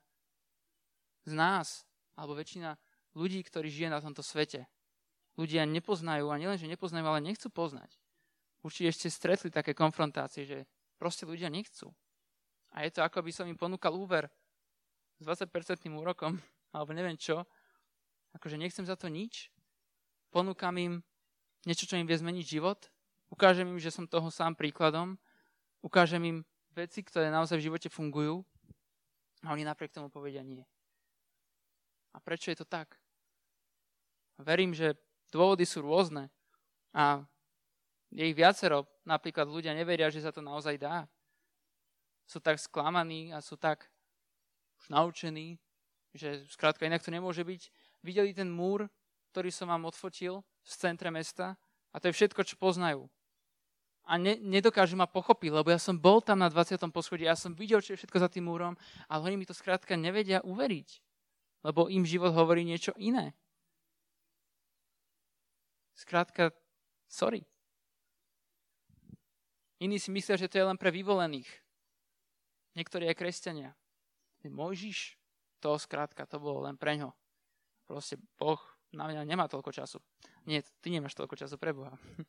z nás, alebo väčšina ľudí, ktorí žije na tomto svete, ľudia nepoznajú a nielen, že nepoznajú, ale nechcú poznať. Určite ešte stretli také konfrontácie, že proste ľudia nechcú. A je to ako by som im ponúkal úver s 20% úrokom, [LAUGHS] alebo neviem čo. Akože nechcem za to nič. Ponúkam im niečo, čo im vie zmeniť život. Ukážem im, že som toho sám príkladom. Ukážem im veci, ktoré naozaj v živote fungujú. A oni napriek tomu povedia nie. A prečo je to tak? Verím, že Dôvody sú rôzne a je ich viacero. Napríklad ľudia neveria, že sa to naozaj dá. Sú tak sklamaní a sú tak už naučení, že skrátka inak to nemôže byť. Videli ten múr, ktorý som vám odfotil v centre mesta a to je všetko, čo poznajú. A ne, nedokážu ma pochopiť, lebo ja som bol tam na 20. poschodí, ja som videl, čo je všetko za tým múrom, ale oni mi to skrátka nevedia uveriť, lebo im život hovorí niečo iné. Skrátka, sorry. Iní si myslia, že to je len pre vyvolených. Niektorí aj kresťania. Mojžiš, to skrátka, to bolo len pre ňo. Proste Boh na mňa nemá toľko času. Nie, ty nemáš toľko času pre Boha. [LAUGHS]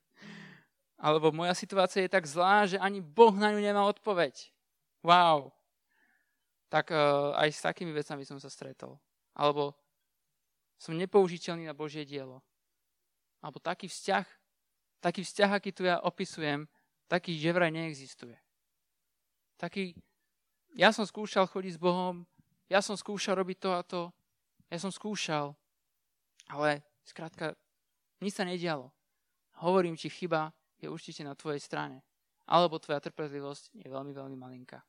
Alebo moja situácia je tak zlá, že ani Boh na ňu nemá odpoveď. Wow. Tak uh, aj s takými vecami som sa stretol. Alebo som nepoužiteľný na Božie dielo. Alebo taký vzťah, taký vzťah, aký tu ja opisujem, taký že vraj neexistuje. Taký, ja som skúšal chodiť s Bohom, ja som skúšal robiť to a to, ja som skúšal, ale skrátka, nič sa nedialo. Hovorím ti, chyba je určite na tvojej strane. Alebo tvoja trpezlivosť je veľmi, veľmi malinká.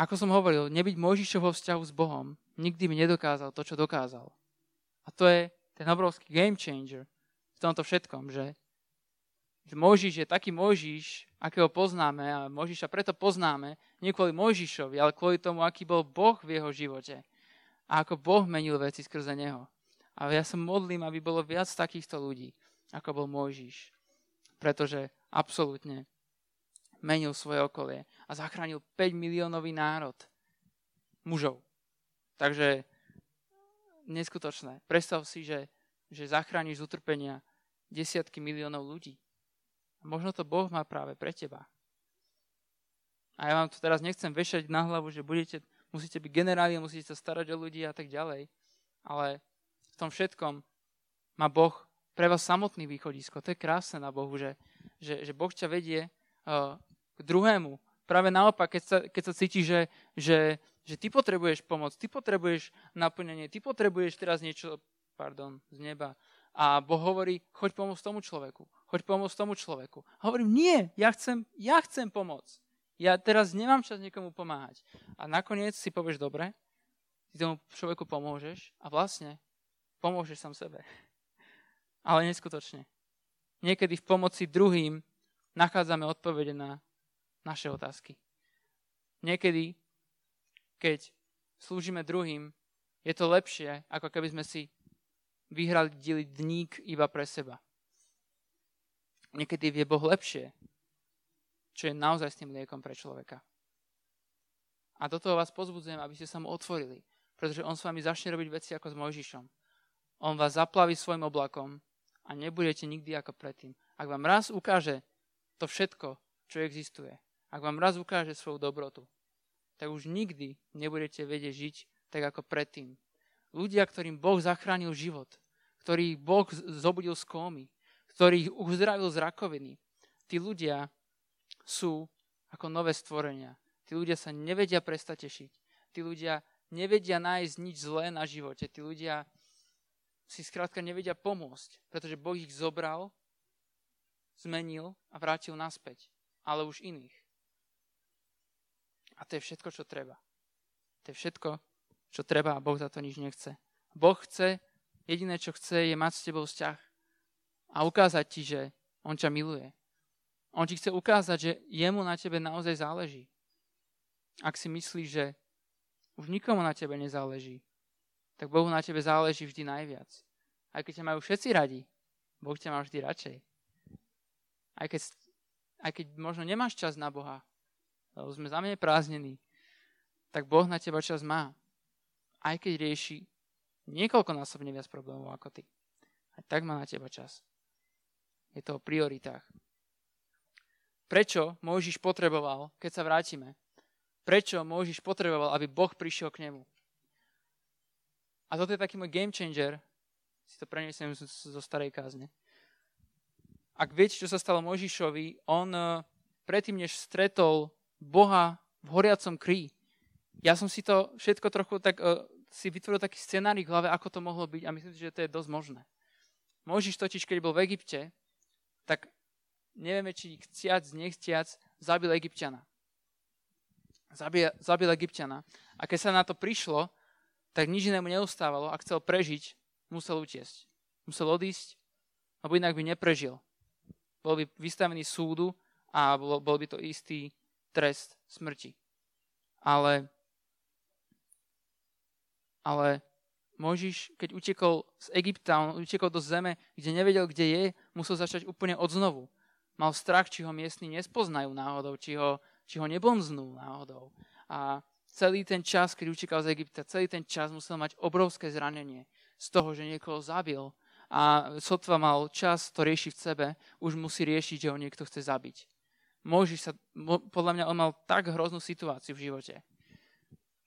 Ako som hovoril, nebyť Mojžišov vo vzťahu s Bohom, nikdy by nedokázal to, čo dokázal. A to je ten obrovský game changer v tomto všetkom, že Mojžiš je taký Mojžiš, akého poznáme a Mojžiša preto poznáme, nie kvôli Mojžišovi, ale kvôli tomu, aký bol Boh v jeho živote a ako Boh menil veci skrze neho. A ja sa modlím, aby bolo viac takýchto ľudí, ako bol Mojžiš. Pretože absolútne menil svoje okolie a zachránil 5 miliónový národ mužov. Takže neskutočné. Predstav si, že, že zachrániš z utrpenia desiatky miliónov ľudí. A možno to Boh má práve pre teba. A ja vám to teraz nechcem vešať na hlavu, že budete musíte byť generáli, musíte sa starať o ľudí a tak ďalej. Ale v tom všetkom má Boh pre vás samotný východisko. To je krásne na Bohu, že, že, že Boh ťa vedie uh, k druhému. Práve naopak, keď sa, keď sa cíti, že, že, že ty potrebuješ pomoc, ty potrebuješ naplnenie, ty potrebuješ teraz niečo pardon, z neba. A Boh hovorí, choď pomôcť tomu človeku, choď pomôcť tomu človeku. A hovorím, nie, ja chcem, ja chcem pomôcť. Ja teraz nemám čas niekomu pomáhať. A nakoniec si povieš, dobre, ty tomu človeku pomôžeš a vlastne pomôžeš sám sebe. Ale neskutočne. Niekedy v pomoci druhým nachádzame odpovede na naše otázky. Niekedy, keď slúžime druhým, je to lepšie, ako keby sme si vyhrali dník iba pre seba. Niekedy vie Boh lepšie, čo je naozaj s tým liekom pre človeka. A do toho vás pozbudzujem, aby ste sa mu otvorili, pretože on s vami začne robiť veci ako s Mojžišom. On vás zaplaví svojim oblakom a nebudete nikdy ako predtým. Ak vám raz ukáže to všetko, čo existuje, ak vám raz ukáže svoju dobrotu, tak už nikdy nebudete vedieť žiť tak ako predtým. Ľudia, ktorým Boh zachránil život, ktorých Boh zobudil z kómy, ktorých uzdravil z rakoviny, tí ľudia sú ako nové stvorenia. Tí ľudia sa nevedia prestať tešiť. Tí ľudia nevedia nájsť nič zlé na živote. Tí ľudia si skrátka nevedia pomôcť, pretože Boh ich zobral, zmenil a vrátil naspäť. Ale už iných. A to je všetko, čo treba. To je všetko, čo treba a Boh za to nič nechce. Boh chce, jediné, čo chce, je mať s tebou vzťah a ukázať ti, že On ťa miluje. On ti chce ukázať, že jemu na tebe naozaj záleží. Ak si myslíš, že už nikomu na tebe nezáleží, tak Bohu na tebe záleží vždy najviac. Aj keď ťa majú všetci radi, Boh ťa má vždy radšej. Aj keď, aj keď možno nemáš čas na Boha, lebo sme za mňa prázdnení, tak Boh na teba čas má. Aj keď rieši niekoľkonásobne viac problémov ako ty. Aj tak má na teba čas. Je to o prioritách. Prečo Mojžiš potreboval, keď sa vrátime, prečo Mojžiš potreboval, aby Boh prišiel k nemu. A toto je taký môj game changer, si to preniesiem zo starej kázne. Ak viete, čo sa stalo Mojžišovi, on eh, predtým, než stretol Boha v horiacom krí, ja som si to všetko trochu tak, uh, si vytvoril taký scenárij v hlave, ako to mohlo byť a myslím si, že to je dosť možné. Mojžiš totiž, keď bol v Egypte, tak nevieme, či chciac, nechciac, zabil Egyptiana. Zabil, zabil Egyptiana. A keď sa na to prišlo, tak nič inému neustávalo a chcel prežiť, musel utiesť. Musel odísť, lebo inak by neprežil. Bol by vystavený súdu a bol, bol by to istý trest smrti. Ale, ale Mojžiš, keď utekol z Egypta, on utekol do zeme, kde nevedel, kde je, musel začať úplne od znovu mal strach, či ho miestni nespoznajú náhodou, či ho, či ho nebonznú náhodou. A celý ten čas, keď utekal z Egypta, celý ten čas musel mať obrovské zranenie z toho, že niekoho zabil. A sotva mal čas to riešiť v sebe, už musí riešiť, že ho niekto chce zabiť. Môže sa, podľa mňa on mal tak hroznú situáciu v živote.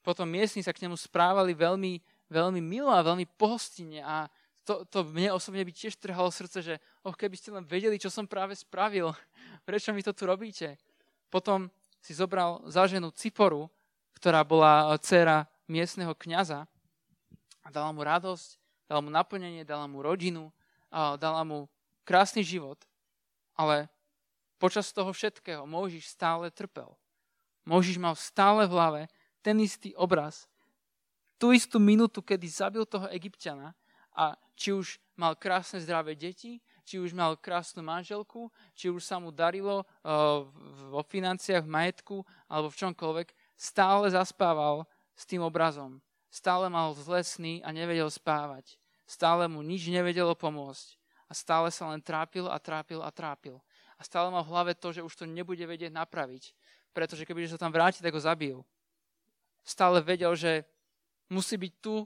Potom miestni sa k nemu správali veľmi, veľmi milo a veľmi pohostinne a to, to mne osobne by tiež trhalo srdce, že oh, keby ste len vedeli, čo som práve spravil, [LAUGHS] prečo mi to tu robíte. Potom si zobral za ženu Ciporu, ktorá bola dcera miestneho kňaza a dala mu radosť, dala mu naplnenie, dala mu rodinu, a dala mu krásny život, ale počas toho všetkého Mojžiš stále trpel. Mojžiš mal stále v hlave ten istý obraz, tú istú minútu, kedy zabil toho egyptiana a či už mal krásne zdravé deti, či už mal krásnu manželku, či už sa mu darilo uh, vo financiách, v majetku alebo v čomkoľvek, stále zaspával s tým obrazom. Stále mal zlé sny a nevedel spávať. Stále mu nič nevedelo pomôcť. A stále sa len trápil a trápil a trápil. Stále mal v hlave to, že už to nebude vedieť napraviť. Pretože keby sa tam vráti, tak ho zabijú. Stále vedel, že musí byť tu,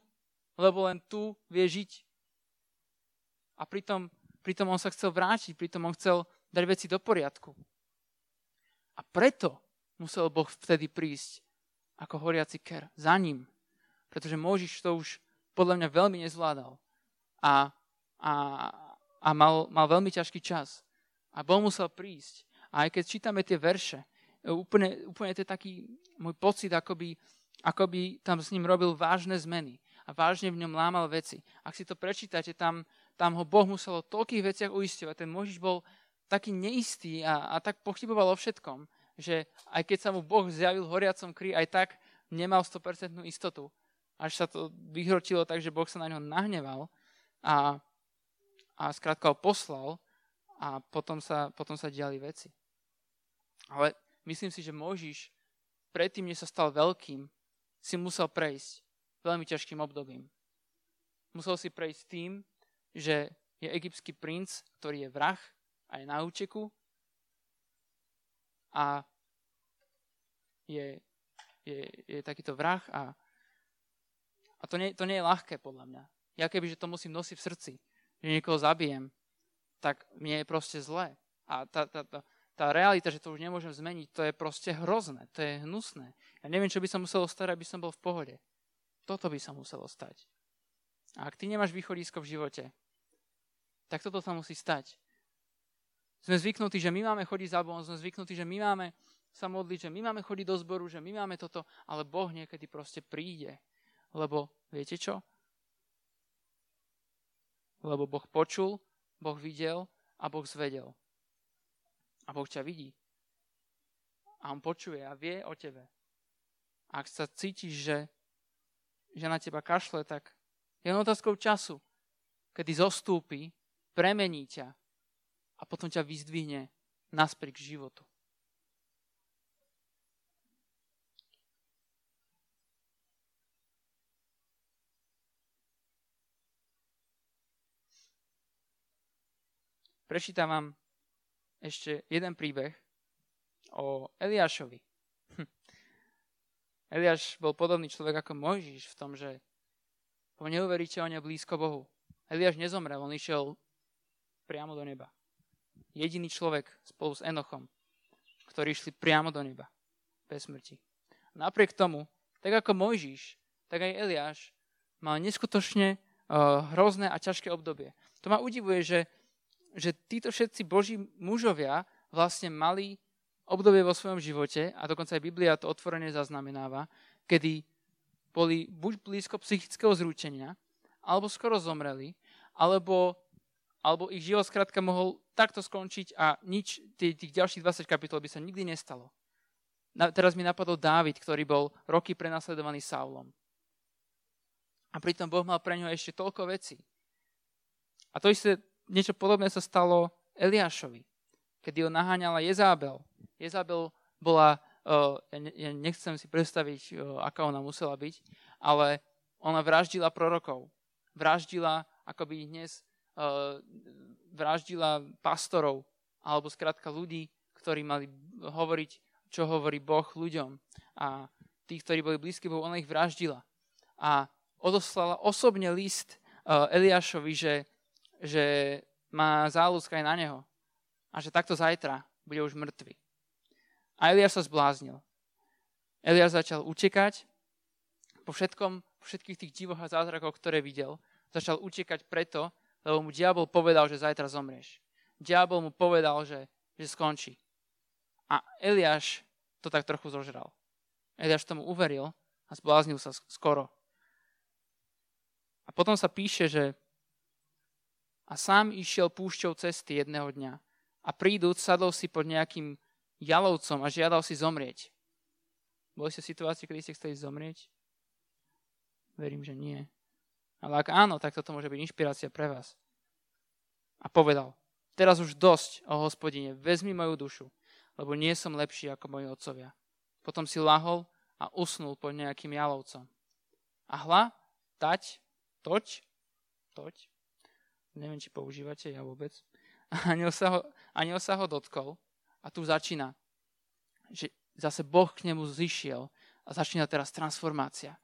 lebo len tu vie žiť. A pritom, pritom on sa chcel vrátiť, pritom on chcel dať veci do poriadku. A preto musel Boh vtedy prísť ako horiaci ker za ním. Pretože Mojžiš to už podľa mňa veľmi nezvládal. A, a, a mal, mal veľmi ťažký čas. A Boh musel prísť. A aj keď čítame tie verše, úplne, úplne to je taký môj pocit, akoby, akoby tam s ním robil vážne zmeny a vážne v ňom lámal veci. Ak si to prečítate, tam, tam ho Boh musel o toľkých veciach uistovať. Ten Možiš bol taký neistý a, a tak pochyboval o všetkom, že aj keď sa mu Boh zjavil horiacom kry, aj tak nemal 100% istotu. Až sa to vyhrotilo tak, že Boh sa na ňo nahneval a, a skrátka ho poslal a potom sa, potom sa diali veci. Ale myslím si, že Možiš predtým, než sa stal veľkým, si musel prejsť veľmi ťažkým obdobím. Musel si prejsť tým, že je egyptský princ, ktorý je vrah a je na účeku a je, je, je takýto vrah a, a to, nie, to nie je ľahké podľa mňa. Ja keby, že to musím nosiť v srdci, že niekoho zabijem, tak mne je proste zlé. A tá, tá, tá, tá realita, že to už nemôžem zmeniť, to je proste hrozné, to je hnusné. Ja neviem, čo by sa muselo stať, aby som bol v pohode. Toto by sa muselo stať. A ak ty nemáš východisko v živote, tak toto sa musí stať. Sme zvyknutí, že my máme chodiť za Bohom, sme zvyknutí, že my máme sa modliť, že my máme chodiť do zboru, že my máme toto, ale Boh niekedy proste príde. Lebo viete čo? Lebo Boh počul, Boh videl a Boh zvedel. A Boh ťa vidí. A On počuje a vie o tebe. Ak sa cítiš, že, že na teba kašle, tak je otázkou času, kedy zostúpi premení ťa a potom ťa vyzdvihne naspäť k životu. Prečítam vám ešte jeden príbeh o Eliášovi. Hm. Eliáš bol podobný človek ako Mojžiš v tom, že bol neuveriteľne blízko Bohu. Eliáš nezomrel, on išiel priamo do neba. Jediný človek spolu s Enochom, ktorí išli priamo do neba, bez smrti. Napriek tomu, tak ako Mojžiš, tak aj Eliáš mal neskutočne uh, hrozné a ťažké obdobie. To ma udivuje, že, že títo všetci boží mužovia vlastne mali obdobie vo svojom živote, a dokonca aj Biblia to otvorene zaznamenáva, kedy boli buď blízko psychického zrúčenia, alebo skoro zomreli, alebo alebo ich život skrátka mohol takto skončiť a nič, tých, tých ďalších 20 kapitol by sa nikdy nestalo. Na, teraz mi napadol Dávid, ktorý bol roky prenasledovaný Saulom. A pritom Boh mal pre ňo ešte toľko vecí. A to isté, niečo podobné sa stalo Eliášovi, kedy ho naháňala Jezábel. Jezábel bola, uh, ja nechcem si predstaviť, uh, aká ona musela byť, ale ona vraždila prorokov. Vraždila, ako by ich dnes Eh, vraždila pastorov alebo skrátka ľudí, ktorí mali hovoriť, čo hovorí Boh ľuďom. A tí, ktorí boli blízki Bohu, ona ich vraždila. A odoslala osobne list Eliášovi, že, že má záľusk aj na neho. A že takto zajtra bude už mŕtvy. A Eliáš sa zbláznil. Eliáš začal utekať, po všetkom, po všetkých tých divoch a zázrakoch, ktoré videl, začal utekať preto, lebo mu diabol povedal, že zajtra zomrieš. Diabol mu povedal, že, že skončí. A Eliáš to tak trochu zožral. Eliáš tomu uveril a zbláznil sa skoro. A potom sa píše, že a sám išiel púšťou cesty jedného dňa a prídúc sadol si pod nejakým jalovcom a žiadal si zomrieť. Boli ste situácie, kedy ste chceli zomrieť? Verím, že nie. Ale ak áno, tak toto môže byť inšpirácia pre vás. A povedal, teraz už dosť, o hospodine, vezmi moju dušu, lebo nie som lepší ako moji otcovia. Potom si lahol a usnul pod nejakým jalovcom. A hla, tať, toť, toť, neviem, či používate, ja vôbec, [LAUGHS] aniel sa ho, aniel sa ho dotkol a tu začína, že zase Boh k nemu zišiel a začína teraz transformácia.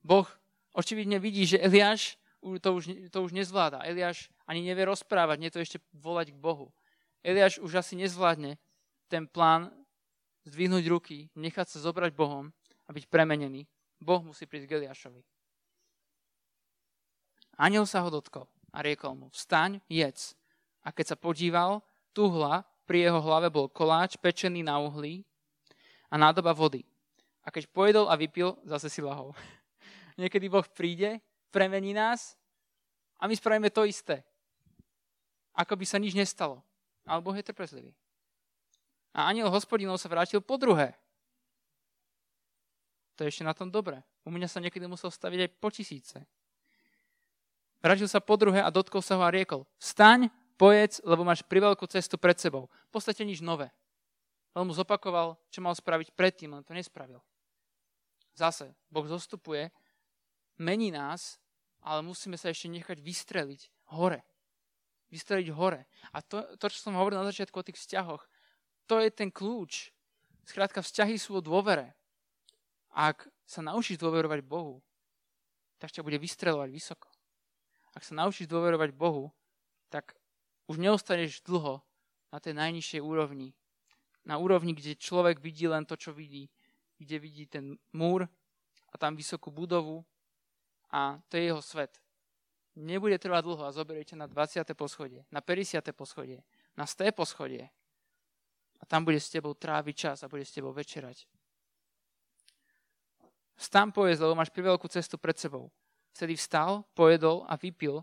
Boh očividne vidí, že Eliáš to už, to už nezvláda. Eliáš ani nevie rozprávať, nie to ešte volať k Bohu. Eliáš už asi nezvládne ten plán zdvihnúť ruky, nechať sa zobrať Bohom a byť premenený. Boh musí prísť k Eliášovi. Aniel sa ho dotkol a riekol mu, vstaň, jedz. A keď sa podíval, tuhla, pri jeho hlave bol koláč pečený na uhlí a nádoba vody. A keď pojedol a vypil, zase si lahol. [LAUGHS] Niekedy Boh príde, premení nás a my spravíme to isté. Ako by sa nič nestalo. Ale Boh je trpezlivý. A aniel hospodinov sa vrátil po druhé. To je ešte na tom dobre. U mňa sa niekedy musel staviť aj po tisíce. Vrátil sa po druhé a dotkol sa ho a riekol, staň, pojedz, lebo máš priveľkú cestu pred sebou. V podstate nič nové. On mu zopakoval, čo mal spraviť predtým, len to nespravil. Zase, Boh zostupuje, mení nás, ale musíme sa ešte nechať vystreliť hore. Vystreliť hore. A to, to čo som hovoril na začiatku o tých vzťahoch, to je ten kľúč. Skrátka, vzťahy sú o dôvere. Ak sa naučíš dôverovať Bohu, tak ťa bude vystrelovať vysoko ak sa naučíš dôverovať Bohu, tak už neostaneš dlho na tej najnižšej úrovni. Na úrovni, kde človek vidí len to, čo vidí. Kde vidí ten múr a tam vysokú budovu a to je jeho svet. Nebude trvať dlho a zoberiete na 20. poschodie, na 50. poschodie, na 100. poschodie. A tam bude s tebou tráviť čas a bude s tebou večerať. Vstam povedz, lebo máš priveľkú cestu pred sebou. Vtedy vstal, pojedol a vypil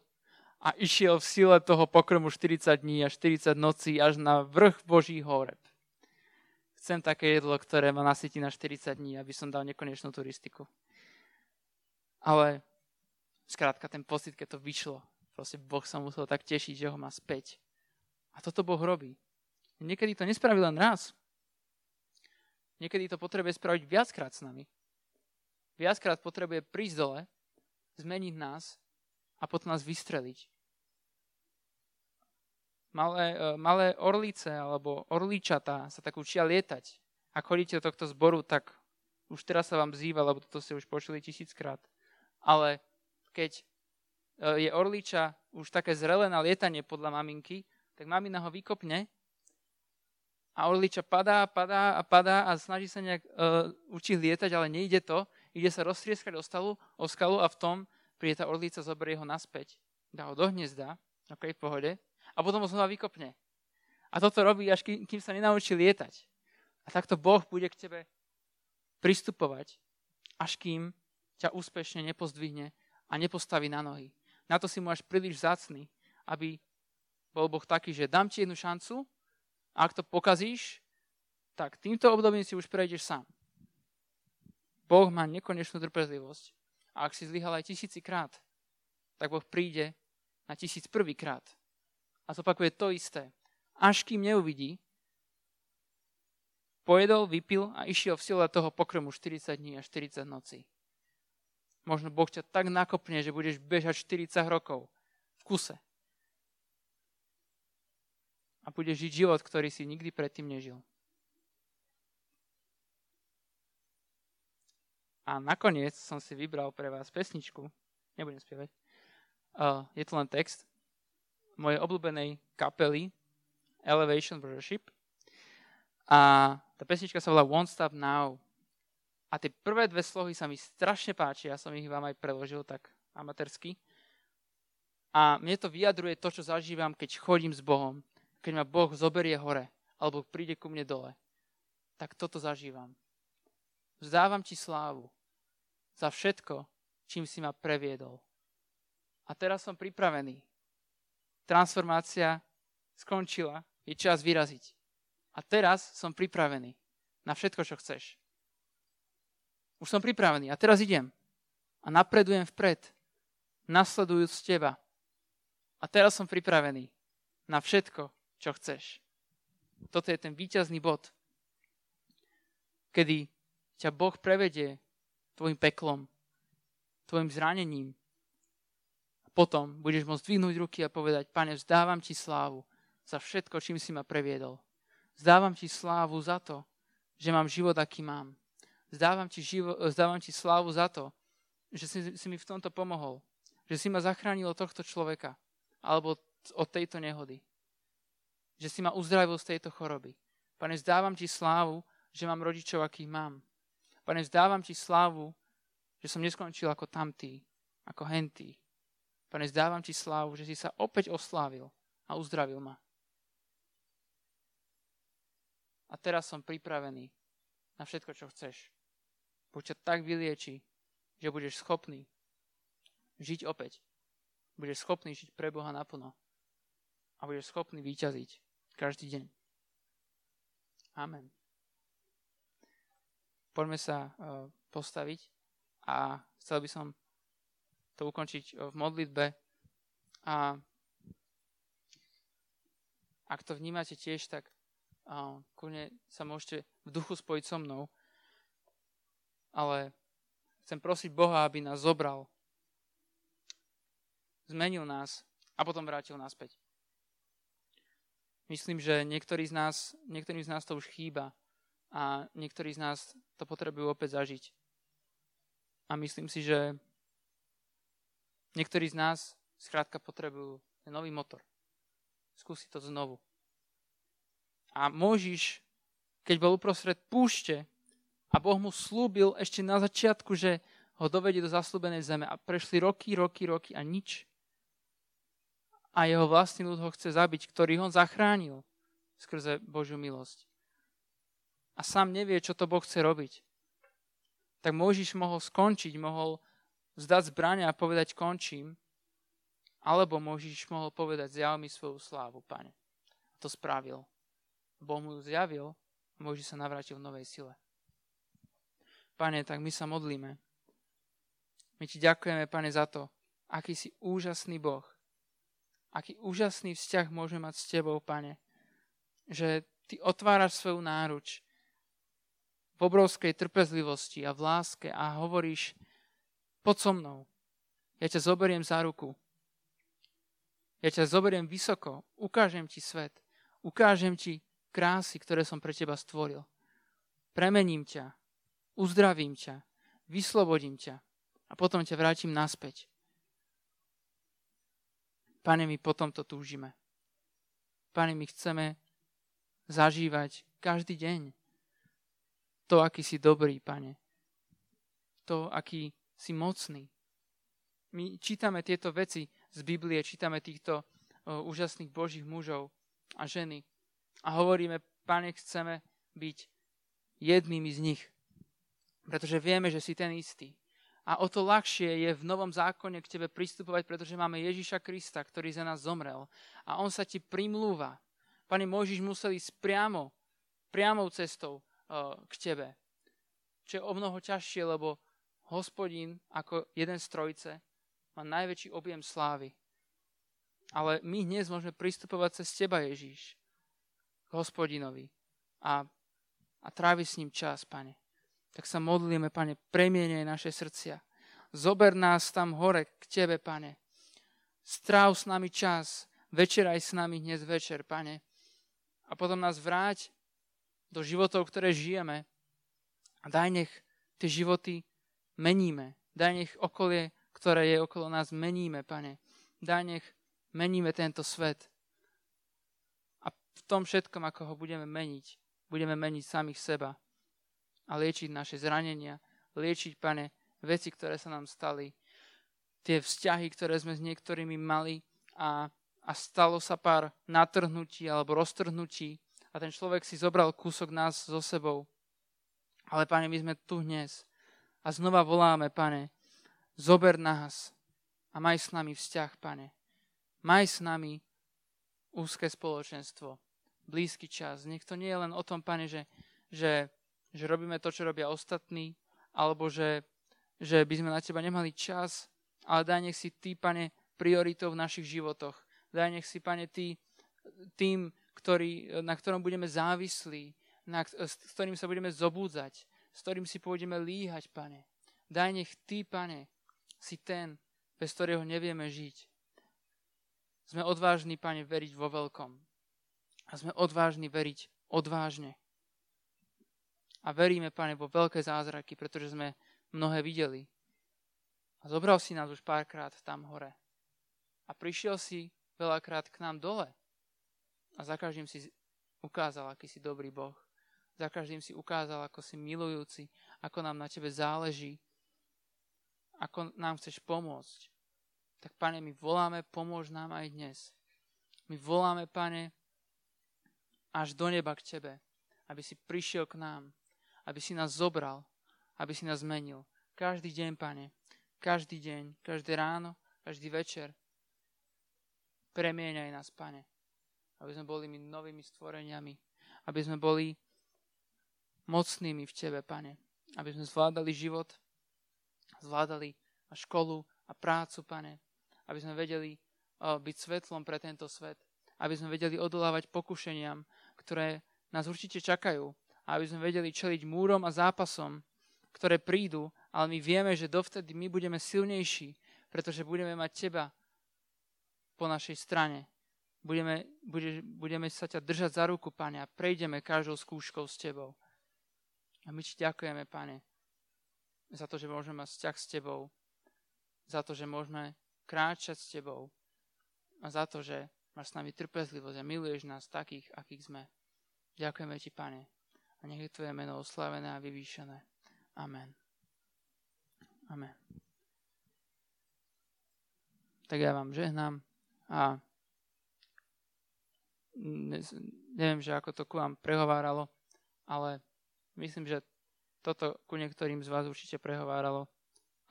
a išiel v sile toho pokromu 40 dní a 40 nocí až na vrch Boží horeb. Chcem také jedlo, ktoré ma nasytí na 40 dní, aby som dal nekonečnú turistiku. Ale skrátka ten pocit, keď to vyšlo, proste Boh sa musel tak tešiť, že ho má späť. A toto Boh robí. Niekedy to nespraví len raz. Niekedy to potrebuje spraviť viackrát s nami. Viackrát potrebuje prísť dole zmeniť nás a potom nás vystreliť. Malé, e, malé orlice alebo orličatá sa tak učia lietať. Ak chodíte do tohto zboru, tak už teraz sa vám zýva, lebo toto ste už počuli tisíckrát. Ale keď e, je orliča už také zrelé na lietanie podľa maminky, tak mamina ho vykopne a orliča padá, padá a padá a snaží sa nejak uh, učiť lietať, ale nejde to ide sa roztrieskať o, stalu, o skalu a v tom príde tá orlica, zoberie ho naspäť, dá ho do hniezda, ok, v pohode, a potom ho znova vykopne. A toto robí, až kým, kým sa nenaučí lietať. A takto Boh bude k tebe pristupovať, až kým ťa úspešne nepozdvihne a nepostaví na nohy. Na to si mu až príliš zácný, aby bol Boh taký, že dám ti jednu šancu a ak to pokazíš, tak týmto obdobím si už prejdeš sám. Boh má nekonečnú trpezlivosť. A ak si zlyhal aj tisícikrát, tak Boh príde na tisíc prvýkrát a zopakuje to isté. Až kým neuvidí, pojedol, vypil a išiel v sile toho pokromu 40 dní a 40 nocí. Možno Boh ťa tak nakopne, že budeš bežať 40 rokov v kuse. A budeš žiť život, ktorý si nikdy predtým nežil. A nakoniec som si vybral pre vás pesničku. Nebudem spievať. Uh, je to len text mojej obľúbenej kapely Elevation Worship. A tá pesnička sa volá Won't Stop Now. A tie prvé dve slohy sa mi strašne páčia, ja som ich vám aj preložil tak amatérsky. A mne to vyjadruje to, čo zažívam, keď chodím s Bohom, keď ma Boh zoberie hore, alebo príde ku mne dole. Tak toto zažívam. Vzdávam ti slávu za všetko, čím si ma previedol. A teraz som pripravený. Transformácia skončila, je čas vyraziť. A teraz som pripravený na všetko, čo chceš. Už som pripravený a teraz idem. A napredujem vpred, nasledujúc teba. A teraz som pripravený na všetko, čo chceš. Toto je ten víťazný bod, kedy ťa Boh prevedie tvojim peklom, tvojim zranením. Potom budeš môcť dvihnúť ruky a povedať, Pane, vzdávam ti slávu za všetko, čím si ma previedol. Vzdávam ti slávu za to, že mám život, aký mám. Zdávam ti, živo, zdávam ti slávu za to, že si, si mi v tomto pomohol. Že si ma zachránil od tohto človeka. Alebo od tejto nehody. Že si ma uzdravil z tejto choroby. Pane, zdávam ti slávu, že mám rodičov, akých mám. Pane, zdávam ti slávu, že som neskončil ako tamtý, ako hentý. Pane, zdávam ti slávu, že si sa opäť oslávil a uzdravil ma. A teraz som pripravený na všetko, čo chceš. Buď ťa tak vylieči, že budeš schopný žiť opäť. Budeš schopný žiť pre Boha naplno. A budeš schopný vyťaziť každý deň. Amen. Poďme sa uh, postaviť a chcel by som to ukončiť v modlitbe. A ak to vnímate tiež, tak uh, kľudne sa môžete v duchu spojiť so mnou ale chcem prosiť Boha, aby nás zobral, zmenil nás a potom vrátil naspäť. Myslím, že niektorí z nás, niektorým z nás to už chýba a niektorí z nás to potrebujú opäť zažiť. A myslím si, že niektorí z nás skrátka potrebujú ten nový motor. Skúsi to znovu. A môžiš, keď bol uprostred púšte, a Boh mu slúbil ešte na začiatku, že ho dovedie do zaslúbenej zeme. A prešli roky, roky, roky a nič. A jeho vlastný ľud ho chce zabiť, ktorý ho zachránil skrze Božiu milosť. A sám nevie, čo to Boh chce robiť. Tak Mojžiš mohol skončiť, mohol vzdať zbrania a povedať končím, alebo Mojžiš mohol povedať zjav mi svoju slávu, pane. A to spravil. Boh mu zjavil a Mojžiš sa navrátil v novej sile. Pane, tak my sa modlíme. My ti ďakujeme, Pane, za to, aký si úžasný Boh. Aký úžasný vzťah môžeme mať s Tebou, Pane. Že Ty otváraš svoju náruč v obrovskej trpezlivosti a v láske a hovoríš, pod so mnou. Ja ťa zoberiem za ruku. Ja ťa zoberiem vysoko. Ukážem ti svet. Ukážem ti krásy, ktoré som pre teba stvoril. Premením ťa uzdravím ťa, vyslobodím ťa a potom ťa vrátim naspäť. Pane, my potom to túžime. Pane, my chceme zažívať každý deň to, aký si dobrý, Pane. To, aký si mocný. My čítame tieto veci z Biblie, čítame týchto o, úžasných Božích mužov a ženy a hovoríme, Pane, chceme byť jednými z nich. Pretože vieme, že si ten istý. A o to ľahšie je v Novom zákone k tebe pristupovať, pretože máme Ježiša Krista, ktorý za nás zomrel. A on sa ti primlúva. Pane Mojžiš musel ísť priamo, priamou cestou uh, k tebe. Čo je o mnoho ťažšie, lebo hospodín ako jeden z trojce má najväčší objem slávy. Ale my dnes môžeme pristupovať cez teba, Ježíš, k hospodinovi a, a tráviť s ním čas, pane tak sa modlíme, Pane, premienej naše srdcia. Zober nás tam hore k Tebe, Pane. Stráv s nami čas, večeraj s nami dnes večer, Pane. A potom nás vráť do životov, ktoré žijeme. A daj nech tie životy meníme. Daj nech okolie, ktoré je okolo nás, meníme, Pane. Daj nech meníme tento svet. A v tom všetkom, ako ho budeme meniť, budeme meniť samých seba a liečiť naše zranenia, liečiť, pane, veci, ktoré sa nám stali, tie vzťahy, ktoré sme s niektorými mali a, a stalo sa pár natrhnutí alebo roztrhnutí a ten človek si zobral kúsok nás so sebou. Ale, pane, my sme tu dnes a znova voláme, pane, zober nás a maj s nami vzťah, pane. Maj s nami úzke spoločenstvo, blízky čas. Nech to nie je len o tom, pane, že, že, že robíme to, čo robia ostatní, alebo že, že by sme na teba nemali čas, ale daj nech si ty, pane, prioritou v našich životoch. Daj nech si, pane, ty tým, ktorý, na ktorom budeme závislí, na, s ktorým sa budeme zobúdzať, s ktorým si pôjdeme líhať, pane. Daj nech ty, pane, si ten, bez ktorého nevieme žiť. Sme odvážni, Pane, veriť vo veľkom. A sme odvážni veriť odvážne. A veríme, Pane, vo veľké zázraky, pretože sme mnohé videli. A zobral si nás už párkrát tam hore. A prišiel si veľakrát k nám dole. A za každým si ukázal, aký si dobrý Boh. Za každým si ukázal, ako si milujúci, ako nám na tebe záleží, ako nám chceš pomôcť tak Pane, my voláme, pomôž nám aj dnes. My voláme, Pane, až do neba k Tebe, aby si prišiel k nám, aby si nás zobral, aby si nás zmenil. Každý deň, Pane, každý deň, každé ráno, každý večer. Premieňaj nás, Pane, aby sme boli my novými stvoreniami, aby sme boli mocnými v Tebe, Pane, aby sme zvládali život, zvládali a školu a prácu, Pane, aby sme vedeli byť svetlom pre tento svet, aby sme vedeli odolávať pokušeniam, ktoré nás určite čakajú, a aby sme vedeli čeliť múrom a zápasom, ktoré prídu, ale my vieme, že dovtedy my budeme silnejší, pretože budeme mať Teba po našej strane. Budeme, bude, budeme sa ťa držať za ruku, Pane, a prejdeme každou skúškou s Tebou. A my Ti ďakujeme, Pane, za to, že môžeme mať vzťah s Tebou, za to, že môžeme kráčať s Tebou a za to, že máš s nami trpezlivosť a miluješ nás takých, akých sme. Ďakujeme Ti, Pane, a nech je Tvoje meno oslavené a vyvýšené. Amen. Amen. Tak ja vám žehnám a neviem, že ako to ku vám prehováralo, ale myslím, že toto ku niektorým z vás určite prehováralo.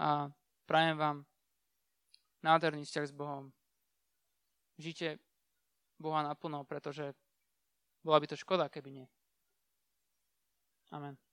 A prajem vám nádherný vzťah s Bohom. Žite Boha naplno, pretože bola by to škoda, keby nie. Amen.